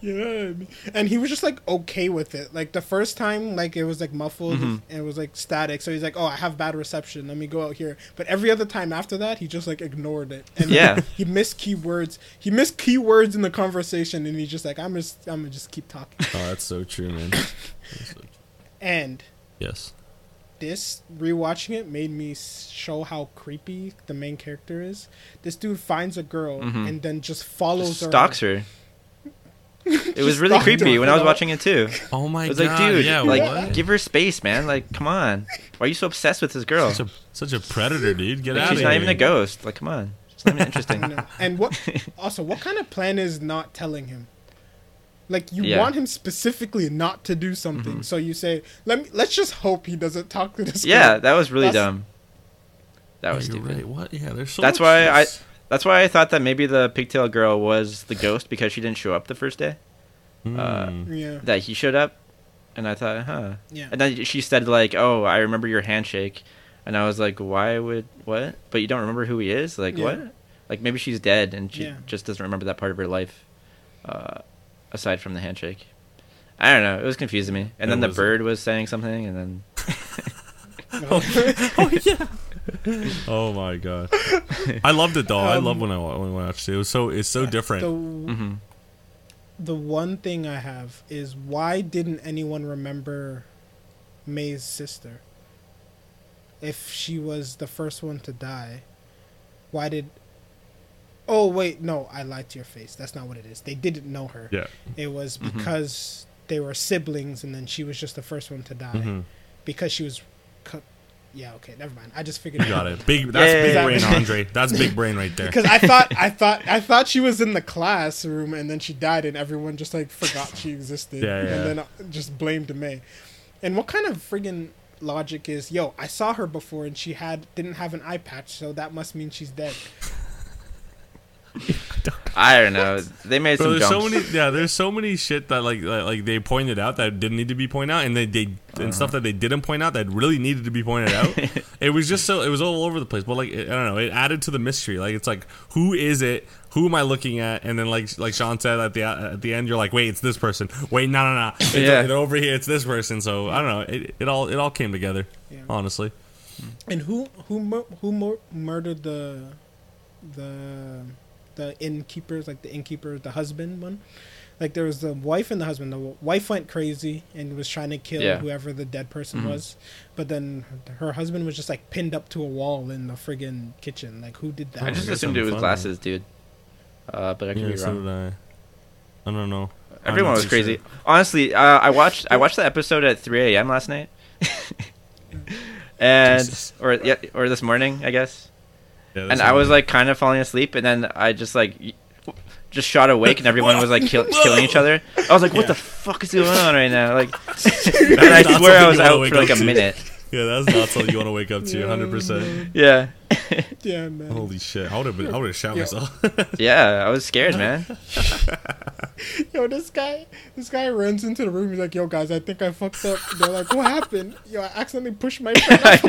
Yeah, and he was just like okay with it. Like the first time, like it was like muffled Mm-hmm. and it was like static. So he's like, "Oh, I have bad reception. Let me go out here." But every other time after that, he just like ignored it. And like, Yeah. he missed keywords. He missed keywords in the conversation, and he's just like, "I'm just, I'm gonna just keep talking." oh, that's so true, man. And Yes. this rewatching it made me show how creepy the main character is. This dude finds a girl Mhm. and then just follows Just her. stalks her. It was really creepy when I was watching it too. Oh my god! I was god. like, dude, yeah, like, what? give her space, man. Like, come on. Why are you so obsessed with this girl? Such a such a predator, dude. Get Like, out she's not here. even a ghost. Like, come on. It's not even interesting. And what also what kind of plan is not telling him? Like you Yeah. want him specifically not to do something, so you say, "Let me let's just hope he doesn't talk to this." yeah, girl." that was really That's- dumb. That was You're stupid. right. What? Yeah, there's so That's much- why I. That's why I thought that maybe the pigtail girl was the ghost because she didn't show up the first day. uh, Hmm. yeah, That he showed up, and I thought, huh. yeah. And then she said like, "Oh, I remember your handshake," and I was like, "Why would what?" But you don't remember who he is? Like Yeah. what? Like maybe she's dead and she Yeah. just doesn't remember that part of her life, uh, aside from the handshake. I don't know. It was confusing me. And It then the was- bird was saying something, and then Oh yeah. oh my god. I loved it though. I Um, love when I wa- when I watched it. It was so it's so different. The mhm. the one thing I have is why didn't anyone remember Mei's sister? If she was the first one to die, why did? Oh wait, no, I lied to your face. That's not what it is. They didn't know her. yeah. It was Mhm. because they were siblings, and then she was just the first one to die Mhm. because she was. Co- yeah, okay, never mind. I just figured You got it. Big. That's Yeah, big yeah, brain, yeah. Andre. That's big brain right there. Because I thought, I thought, I thought she was in the classroom, and then she died, and everyone just like forgot she existed, Yeah, yeah. and then uh, just blamed Mei. And what kind of friggin' logic is, yo, I saw her before, and she had didn't have an eye patch, so that must mean she's dead. I don't know. They made Bro, some there's so many. Yeah, there's so many shit that like like, like they pointed out that didn't need to be pointed out, and they they Uh-huh. and stuff that they didn't point out that really needed to be pointed out. it was just so it was all over the place. But like it, I don't know, it added to the mystery. Like it's like who is it? Who am I looking at? And then like like Sean said at the at the end, you're like, wait, it's this person. Wait, no, no, no, it's, Yeah. it's over here. It's this person. So I don't know. It, it all it all came together. Yeah. Honestly, And who who mur- who mur- murdered the the the innkeepers, like the innkeeper, the husband one? Like there was the wife and the husband. The wife went crazy and was trying to kill Yeah. whoever the dead person Mhm. was, but then her husband was just like pinned up to a wall in the friggin' kitchen. Like who did that? I just assumed it was fun. glasses, dude. Uh, but I could yeah, be so wrong. did I. I don't know. Everyone was crazy. sure. Honestly, uh, I watched I watched the episode at 3 a.m. last night, and Jesus. or yeah, or this morning, I guess. Yeah, and I was like kind of falling asleep, and then I just like just shot awake, and everyone was like kill- killing each other. I was like, "What the fuck is going on right now?" Like, and I swear I was out for like a to. minute. Yeah, that's not something you want to wake up to. Yeah, Hundred percent. Yeah. Yeah, man. Holy shit! I would have been. I would have shot Yo. myself. yeah, I was scared, man. Yo, this guy, this guy runs into the room. He's like, "Yo, guys, I think I fucked up." They're like, "What happened?" Yo, I accidentally pushed my friend I off a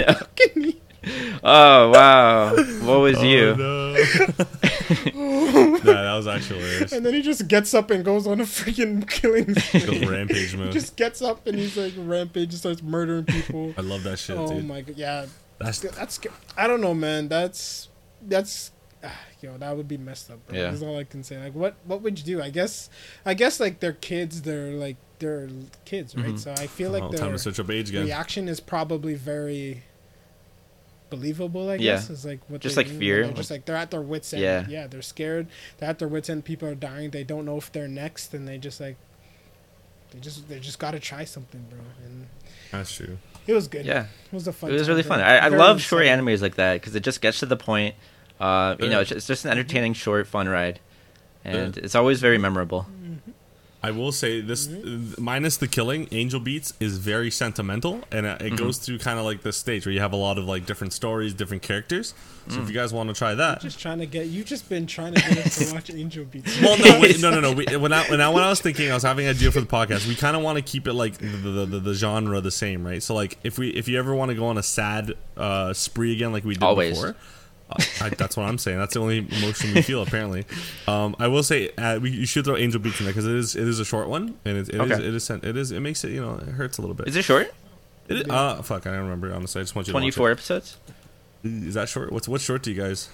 know. Fucking knee. Oh wow. What was you? Oh, no. nah, that was actually hilarious. And then he just gets up and goes on a freaking killing spree. Goes rampage He just gets up and he's like rampage and starts murdering people. I love that shit, oh dude. my god, yeah, That's that's I don't know, man. That's that's ah, yo, that would be messed up. Bro. Yeah. That's all I can say. Like, what what would you do? I guess I guess like they're kids. They're like they're kids, right? Mhm. So I feel oh, like time to switch up age again. reaction is probably very believable. I Yeah. guess is like what Just they like do, fear. They're just like they're at their wits end. Yeah. yeah, they're scared. They're at their wits end. People are dying. They don't know if they're next, and they just like they just they just got to try something, bro. And That's true. it was good. Yeah. it was a fun. It was time, really bro. fun. I, I love short exciting. animes like that because it just gets to the point. Uh, you know, it's just, it's just an entertaining, short, fun ride, and Yeah. it's always very memorable. I will say this, Mm-hmm. minus the killing, Angel Beats is very sentimental, and uh, it Mm-hmm. goes through kind of like this stage where you have a lot of like different stories, different characters. So Mm. if you guys want to try that, Just trying to get you. Just been trying to get us to watch Angel Beats. well, no, wait, no, no, no. We, when, I, when, I, when I was thinking, I was having an idea for the podcast. We kind of want to keep it like the, the, the, the genre the same, right? So, like, if we if you ever want to go on a sad uh, spree again, like we did Always. before, I, that's what I'm saying. That's the only emotion we feel, apparently. Um, I will say uh, we, you should throw Angel Beats in there because it is it is a short one, and it, it is Okay. it is sen- it is it makes it you know it hurts a little bit. Is it short? It is, uh, fuck, I don't remember honestly. I just want you Twenty-four episodes, Is that short? What's what's short to you guys?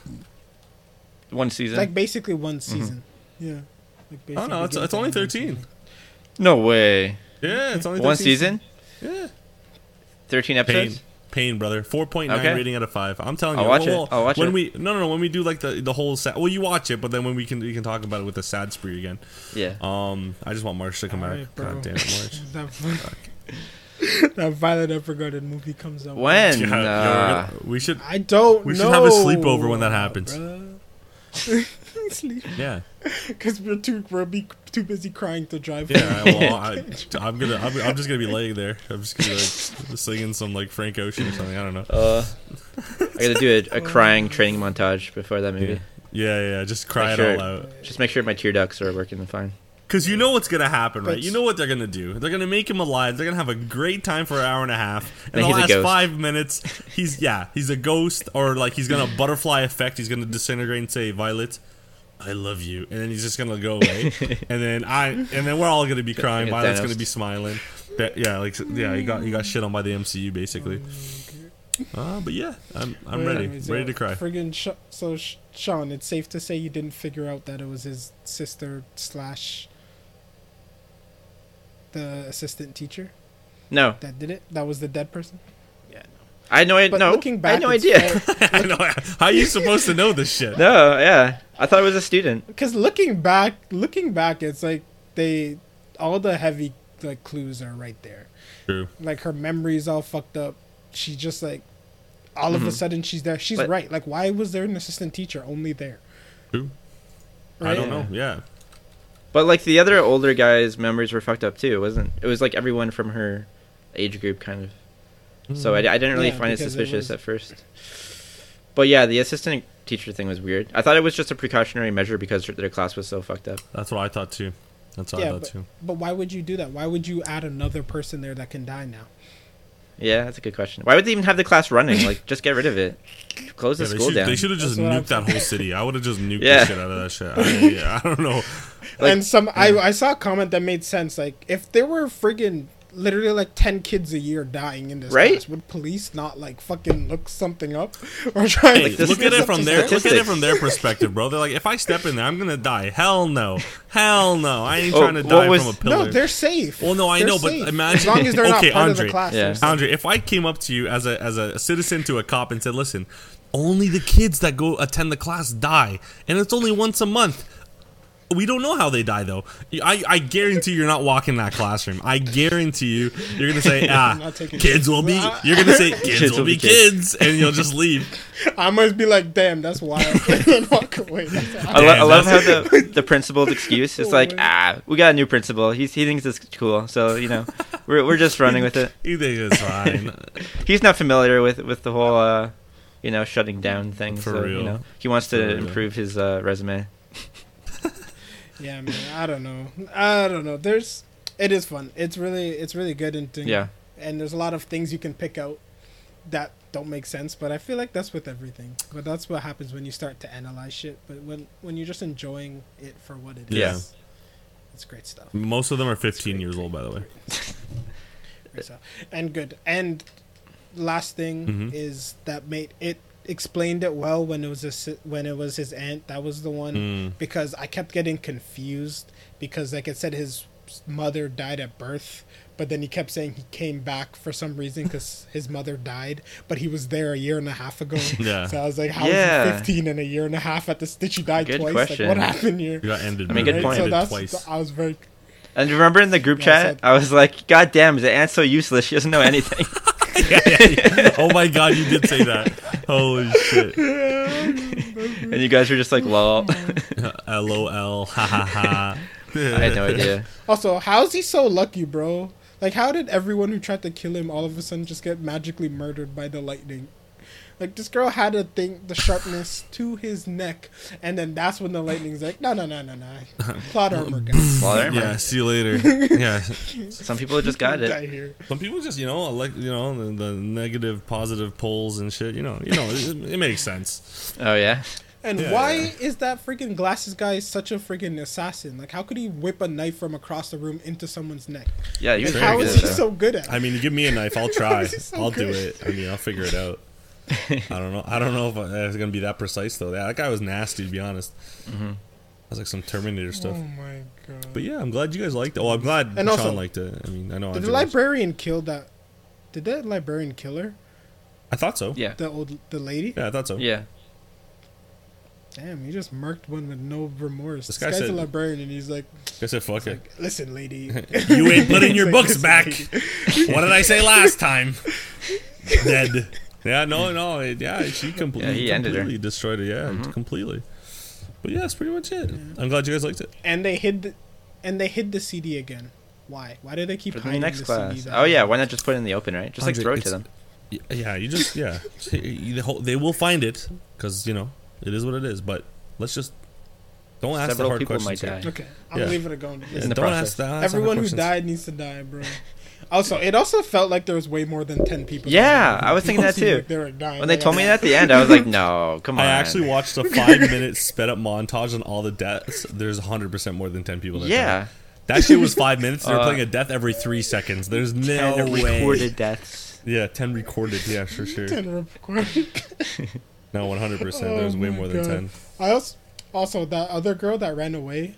one season. like basically one season. Yeah. Like Oh no, it's, it's only beginning to end thirteen. season. no way. Yeah, it's only 13 One season, Yeah. thirteen episodes. pain, brother. Four point nine Okay. rating out of five. I'm telling I'll you. watch well, it. I'll watch when it. we no no no when we do like the the whole sad. Well, you watch it, but then when we can we can talk about it with the sad spree again. Yeah. Um, I just want March to come Alright, back. bro. God damn it, March. that, that Violet Evergarden movie comes out. When? Yeah, yo, we're Uh, gonna- we should. I don't We know. should have a sleepover when that happens. Sleep Yeah, because we're too we're be too busy crying to drive. yeah. Well, I, I'm gonna. I'm, I'm just gonna be laying there. I'm just gonna be like singing some like Frank Ocean or something. I don't know. Uh, I gotta do a, a crying training montage before that movie. Yeah, yeah. Just cry Make it sure- all out. Just make sure my tear ducts are working fine. Because you know what's gonna happen, right? But- You know what they're gonna do. They're gonna make him alive. They're gonna have a great time for an hour and a half. And Then the last five minutes, he's yeah, he's a ghost, or like he's gonna butterfly effect. He's gonna disintegrate and say, "Violet, I love you," and then he's just gonna go away. and then I, and then we're all gonna be crying. Yeah, Violet's Thanos. gonna be smiling. But, yeah, like yeah, he got he got shit on by the MCU basically. Uh, but yeah, I'm I'm ready, anyways, ready to cry. Friggin' Sh- so Sh- Sean, it's safe to say you didn't figure out that it was his sister slash the assistant teacher No, that did it. That was the dead person. I had no idea. But No, looking I back, had no idea. fair- I know. How are you supposed to know this shit? no, yeah, I thought it was a student. Because looking back, looking back, it's like they all the heavy like clues are right there. True. Like her memory's all fucked up. She just like all of a Mhm. sudden she's there. She's But- right. Like why was there an assistant teacher only there? True. I don't know. Yeah. But like the other older guys' memories were fucked up too, it wasn't? It was like everyone from her age group, kind of. So I, I didn't really Yeah, find it because it suspicious was- at first. But yeah, the assistant teacher thing was weird. I thought it was just a precautionary measure because their class was so fucked up. That's what I thought too. That's what I thought but, too. but why would you do that? Why would you add another person there that can die now? Yeah, that's a good question. Why would they even have the class running? Like, just get rid of it. Close the Yeah, they school should, down. they should have just That's nuked that whole city. I would have just nuked Yeah. the shit out of that shit. I, yeah, I don't know. Like- and some I, I saw a comment that made sense. Like if there were friggin' literally like ten kids a year dying in this Right? class, would police not like fucking look something up or try Hey, and look at it from to their look at it from their perspective, bro. They're like, if I step in there, I'm gonna die. Hell no, hell no. I ain't Oh, trying to die was- from a pillar. No, they're safe. Well, no, I They're know, but imagine- as long as they're Okay, not part of the class. Yeah. Andre, if I came up to you as a as a citizen to a cop and said, "Listen, only the kids that go attend the class die, and it's only once a month," we don't know how they die though. I, I guarantee you're not walking that classroom. I guarantee you you're gonna say ah kids will be. You're gonna say kids, will be kids, and you'll just leave. I must be like, damn, that's wild, and walk away. That's I, lo- I love how the the principal's excuse is Oh, like, ah, we got a new principal. He's, he thinks it's cool, so you know, we're we're just running with it. You think it's fine? He's not familiar with with the whole, uh, you know, shutting down thing. For so real. you know, he wants to improve his uh, resume. Yeah, man. I don't know. I don't know. There's. It is fun. It's really. It's really good and. Yeah, And there's a lot of things you can pick out that don't make sense, but I feel like that's with everything. But that's what happens when you start to analyze shit. But when when you're just enjoying it for what it is, Yeah. it's great stuff. Most of them are 15 years old, by the way. Great stuff. And good. And last thing Mhm. is that made it explained it well when it was his, when it was his aunt. That was the one Mm. because I kept getting confused because like it said his mother died at birth, but then he kept saying he came back for some reason because his mother died, but he was there a year and a half ago. Yeah. So I was like, how Yeah. is he 15 and a year and a half at this? Did she die Good twice? question. Like what happened here? You got ended. I mean, good ended point. So that's twice. I was very and remember in the group Yeah, chat, so- I was like, God damn, the aunt's so useless. She doesn't know anything. Yeah, yeah, yeah. Oh my god, you did say that. Holy shit. and you guys were just like, lol. LOL. Ha ha ha. I had no idea. Also, how is he so lucky, bro? Like, how did everyone who tried to kill him all of a sudden just get magically murdered by the lightning? Like, this girl had a thing, the sharpness to his neck, and then that's when the lightning's like, no, no, no, no, no. Plot armor, guys. Well, there, Yeah, see you later. Yeah. Some people just got it. Some people just, you know, like, you know, the, the negative, positive polls and shit. You know, you know, it, it makes sense. Oh yeah. And Yeah, why yeah. is that freaking glasses guy such a freaking assassin? Like, how could he whip a knife from across the room into someone's neck? Yeah, you Like, was how very is good. he though. so good at it? I mean, give me a knife, I'll try. So I'll do it. I mean, I'll figure it out. I don't know. I don't know if I- it's gonna be that precise though. Yeah, that guy was nasty to be honest. Mhm. That's like some Terminator stuff. Oh my god. But yeah, I'm glad you guys liked it. Oh, I'm glad And Sean also- liked it. I mean, I know. Did I, the librarian kill that? Did that librarian kill her? I thought so. Yeah. The old, the lady? Yeah, I thought so. Yeah. Damn, he just murked one with no remorse. This This, guy guy's said- a librarian, and he's like, I said, fuck it. like "Listen, lady, You ain't putting your like, books back. what did I say last time? Dead. Yeah, no, no, it, yeah, she completely, Yeah, he ended her. destroyed it. Yeah, Mhm. completely. But yeah, that's pretty much it. I'm glad you guys liked it. And they hid, the, and they hid the CD again. Why? Why do they keep For the hiding next the class. CD? that- Oh yeah, why not just put it in the open, right? Just like throw it to them. Yeah, you just yeah, they they will find it because you know it is what it is. But let's just don't ask Several the hard people questions. might die. Okay, I'm Yeah. gonna leave it a go. Yeah, In the don't process. ask the, ask the hard Everyone who questions. died needs to die, bro. Also, it also felt like there was way more than ten people. Yeah. I was thinking that too. like they. When they told me that at the end, I was like, no, come on. I actually watched a five minute sped up montage on all the deaths. There's 100 percent more than 10 people. That died. Yeah. that shit was five minutes. They're Uh, playing a death every three seconds. There's no Ten way. recorded deaths. Yeah, 10 recorded. Yeah, for sure. 10 recorded. No, 100. percent Oh There's way my more than 10. I also, also that other girl that ran away.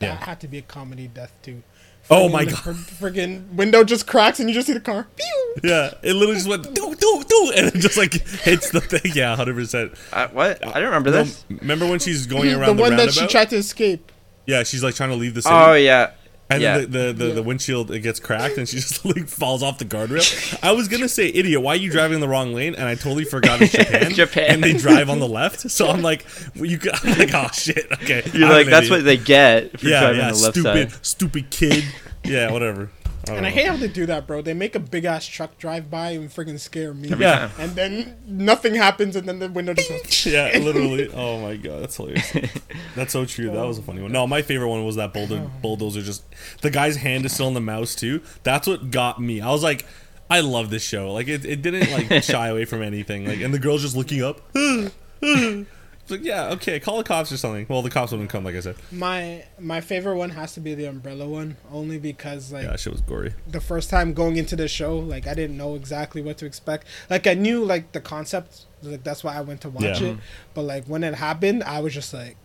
That Yeah. had to be a comedy death too. Oh my God. fr- Friggin' window just cracks and you just see the car. Pew! Yeah, it literally just went do do do, and it just like hits the thing. Yeah, 100. percent Uh, what? I don't remember this. Remember when she's going around the, one that roundabout? she tried to escape. yeah, she's like trying to leave the city. Oh yeah. And yeah. then the, the, the, Yeah. the windshield it gets cracked and she just like falls off the guardrail. I was gonna say, idiot, why are you driving in the wrong lane? And I totally forgot it's Japan. Japan. And they drive on the left. So I'm like, well, you got, I'm like, oh shit, okay. You're I'm like, that's idiot. what they get for Yeah, driving yeah, on the left stupid, side. stupid kid. Yeah, whatever. Don't And I oh. hate how they do that, bro. They make a big ass truck drive by and friggin' scare me. Yeah. And then nothing happens, and then the window just goes. Yeah, literally. Oh my god, that's hilarious. That's so true. That was a funny one. No, oh. my favorite one was that bulldozer. Oh. Bulldozer just the guy's hand is still on the mouse too. That's what got me. I was like, I love this show. Like it, it didn't like shy away from anything. Like and the girl's just looking up. It's like yeah, okay, call the cops or something. Well, the cops wouldn't come, like I said. My my favorite one has to be the umbrella one, only because like Yeah, that shit was gory. the first time going into the show, like I didn't know exactly what to expect. Like I knew like the concept, like that's why I went to watch Yeah. it. But like when it happened, I was just like,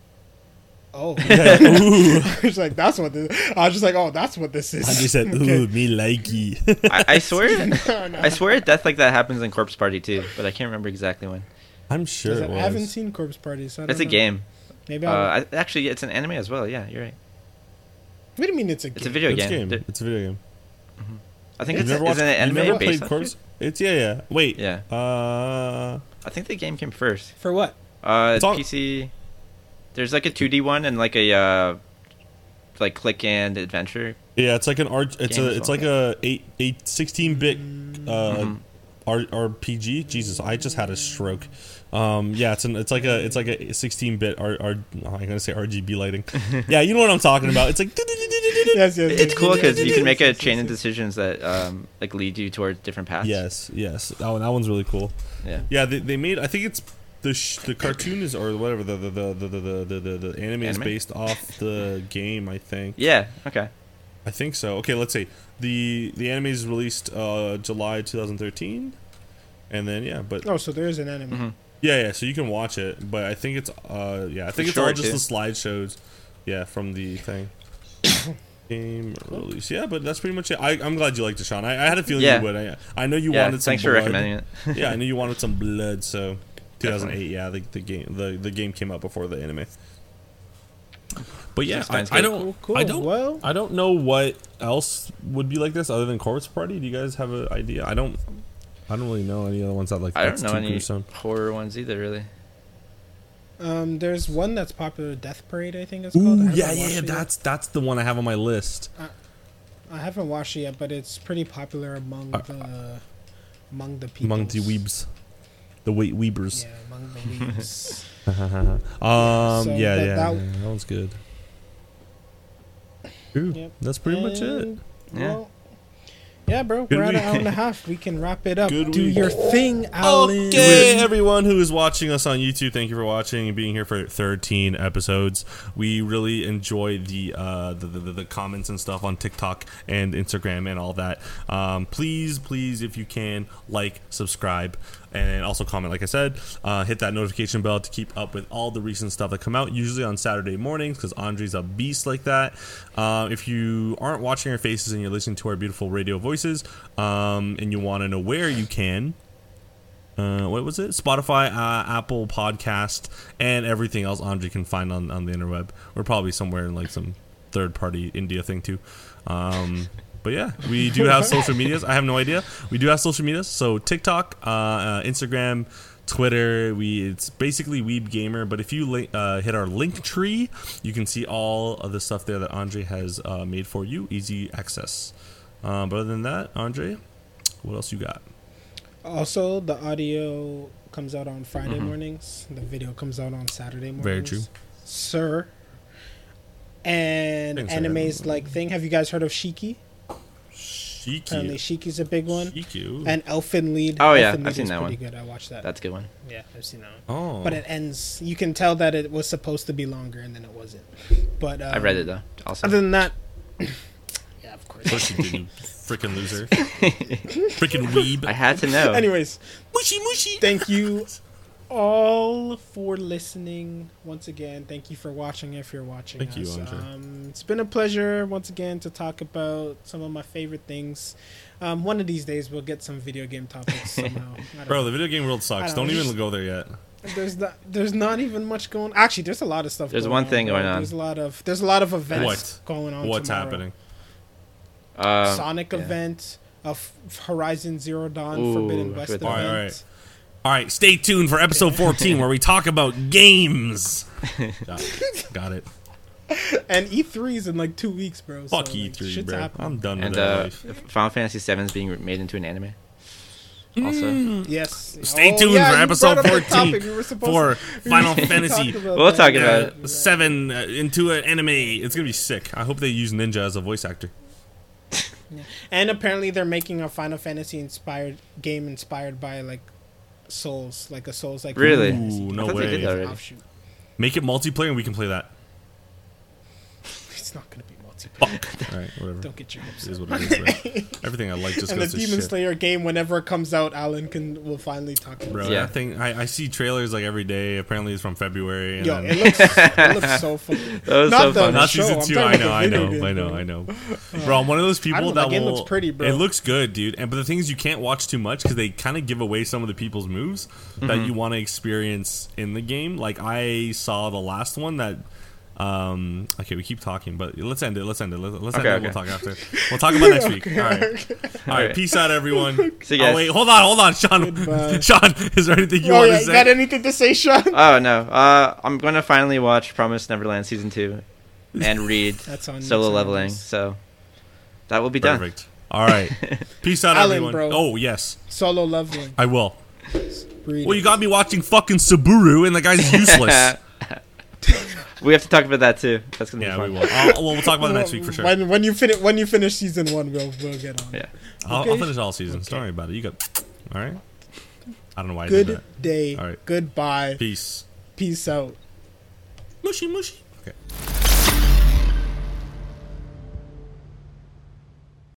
oh, Yeah, ooh. I was like, that's what this. I was just like, oh, that's what this is. I just said, Okay. ooh, me likey. I, I swear, No, no. I swear, death like that happens in Corpse Party too, but I can't remember exactly when. I'm sure it I haven't seen Corpse Party, so I It's don't a know. game. Maybe. Uh, I'll, I, actually, it's an anime as well. Yeah, you're right. what do you mean it's a game? It's a video It's game. game. There- It's a video game. I think You've it's never isn't watched- you've anime never based played Corpse? It's yeah, yeah. Wait. Yeah. Uh, I think the game came first. For what? Uh, It's on- PC. There's like a 2D one and like a uh, like click and adventure. yeah, it's like an art. It's a it's well. like a eight eight sixteen bit uh Mhm. RPG. Jesus, I just had a stroke. Um, yeah, it's an it's like a it's like a sixteen bit R, R oh, I'm gonna say RGB lighting. yeah, you know what I'm talking about. It's like Yes, yes. It's cool because you can make a chain of decisions that um, like lead you towards different paths. yes, yes. That one that one's really cool. Yeah. Yeah, they, they made. I think it's the sh- the cartoon is or whatever the the the the the the, the, the anime, is based off the game. I think. Yeah. Okay. I think so. Okay, let's see. the The anime is released uh, July 2013, and then yeah, but Oh, so there is an anime. hmm yeah, yeah. So you can watch it, but I think it's uh yeah, I think it's, all just too. the slideshows, yeah, from the thing. Game release, yeah, but that's pretty much it. I, I'm glad you liked it, Sean. I, I had a feeling Yeah. you would. I, I know you yeah. wanted some Thanks for blood. recommending it. yeah, I knew you wanted some blood. So, 2008. Yeah, the, the game the, the game came out before the anime. But yeah, I, I don't Cool, cool. I don't Well, I don't know what else would be like this other than Corpse Party. Do you guys have an idea? I don't I don't really know any other ones that like I don't know any gruesome. horror ones either. Really. um, there's one that's popular, Death Parade. I think it's called. Ooh, haven't yeah, yeah, it yet. that's that's the one I have on my list. I haven't watched it yet, but it's pretty popular among Uh, the among the people. Among the weebs, the we- weebers. Yeah, among the weebs. um, So, yeah, but yeah, that- yeah, that one's good. Ooh, Yep. that's pretty much it. And, Yeah. Well, yeah, bro. Good we're at an hour and a half. We can wrap it up. Good Do week. your thing, Allen. Okay, everyone who is watching us on YouTube, thank you for watching and being here for 13 episodes. We really enjoy the uh, the, the, the comments and stuff on TikTok and Instagram and all that. Um, please, please, if you can, like, subscribe, and also comment. Like I said, uh, hit that notification bell to keep up with all the recent stuff that come out. Usually on Saturday mornings because Andre's a beast like that. Uh, if you aren't watching our faces and you're listening to our beautiful radio voices, um, and you want to know where you can uh, what was it? Spotify, uh, Apple Podcast, and everything else Andre can find on, on the interweb. We're probably somewhere in like some third party India thing too. Um, but yeah, we do have social medias. I have no idea. We do have social medias. So TikTok, uh, uh, Instagram, Twitter. We it's basically Weeb Gamer. But if you li- uh, hit our link tree, you can see all of the stuff there that Andre has uh, made for you. Easy access. Um, but other than that, Andre, what else you got? Also, the audio comes out on Friday Mhm. mornings. The video comes out on Saturday mornings. Very true. sir. And Thanks, animes like thing. Have you guys heard of Shiki? Apparently, Shiki. Shiki's a big one. Shiku. And Elfen Lied. Oh, yeah, Elfen I've Lied seen is that pretty one. good. I watched that. That's a good one. yeah, I've seen that one. oh, But it ends. You can tell that it was supposed to be longer, and then it wasn't. But um, I read it though. Also. Other than that, yeah, of of course. course you didn't, freaking loser, freaking weeb. I had to know. Anyways, mushy mushy. thank you all for listening once again. Thank you for watching if you're watching Thank you. Andre. Um, it's been a pleasure once again to talk about some of my favorite things. Um, one of these days we'll get some video game topics somehow. Bro, know. the video game world I sucks. don't Don't even go there yet. there's not there's not even much going. Actually, there's a lot of stuff. There's going one on, thing going on. There's a lot of there's a lot of events What? going on. What's tomorrow. happening? Um, Sonic yeah. event, a f- Horizon Zero Dawn, Ooh, Forbidden West forgot event. Alright, alright. All right, stay tuned for episode 14 where we talk about games. Got, got it. And E3 is in like two weeks, bro. Fuck so, like, E3, bro. happening. I'm done with And that uh, life. Final Fantasy VII is being made into an anime. Also, Mm. Yes. Stay Oh, tuned yeah, for episode brought up the 14. We for to- Final were Fantasy. talk We'll talk about you're it. Seven uh, into an anime. It's gonna be sick. I hope they use Ninja as a voice actor. Yeah. And apparently they're making a Final Fantasy inspired game inspired by like Souls, like a Souls like Really? Ooh, no I thought they did way. that already. Offshoot. Make it multiplayer and we can play that. It's not gonna be multiplayer. Fuck. All right, whatever. Don't get your hopes It up. what it is, bro. Everything I like just And the to Demon shit. Slayer game, whenever it comes out, Allen can will finally talk about. Bro, it. Yeah. that thing I, I see trailers like every day. Apparently, it's from February. And Yo, then, it looks it looks so fun. That was Not so the- funny. Not show, season I'm two. I know, I know, I know. I know. Bro, I'm one of those people don't know, that that game will. looks pretty, bro. It looks good, dude. And but the thing is, you can't watch too much because they kind of give away some of the people's moves Mm-hmm. that you want to experience in the game. Like I saw the last one that. Um. Okay, we keep talking, but let's end it. Let's end it. Let's, let's Okay, end it. We'll talk after. We'll talk about next week. All right. All right. Alright. Peace out, everyone. See you Oh wait, hold on, hold on, Sean. Goodbye. Sean, is there anything you oh want yeah, to say? got anything to say, Sean? Oh no, uh, I'm gonna finally watch Promise Neverland season two, and read That's on Solo Leveling. So that will be done. Perfect. All right. Peace out, Allen, everyone. bro. Oh yes, Solo leveling. I will. Read Well, you got me watching fucking Subaru, and the guy's useless. we have to talk about that too. That's gonna yeah, be we fun. will. I'll, well, we'll talk about it next week for sure. When when you finish when you finish season one, we'll we'll get on. Yeah. it. I'll, I'll finish all seasons. Don't worry about it. You got. All right. I don't know why I did Good that. Good day. All right. Goodbye. Peace. Peace out. Mushy mushy.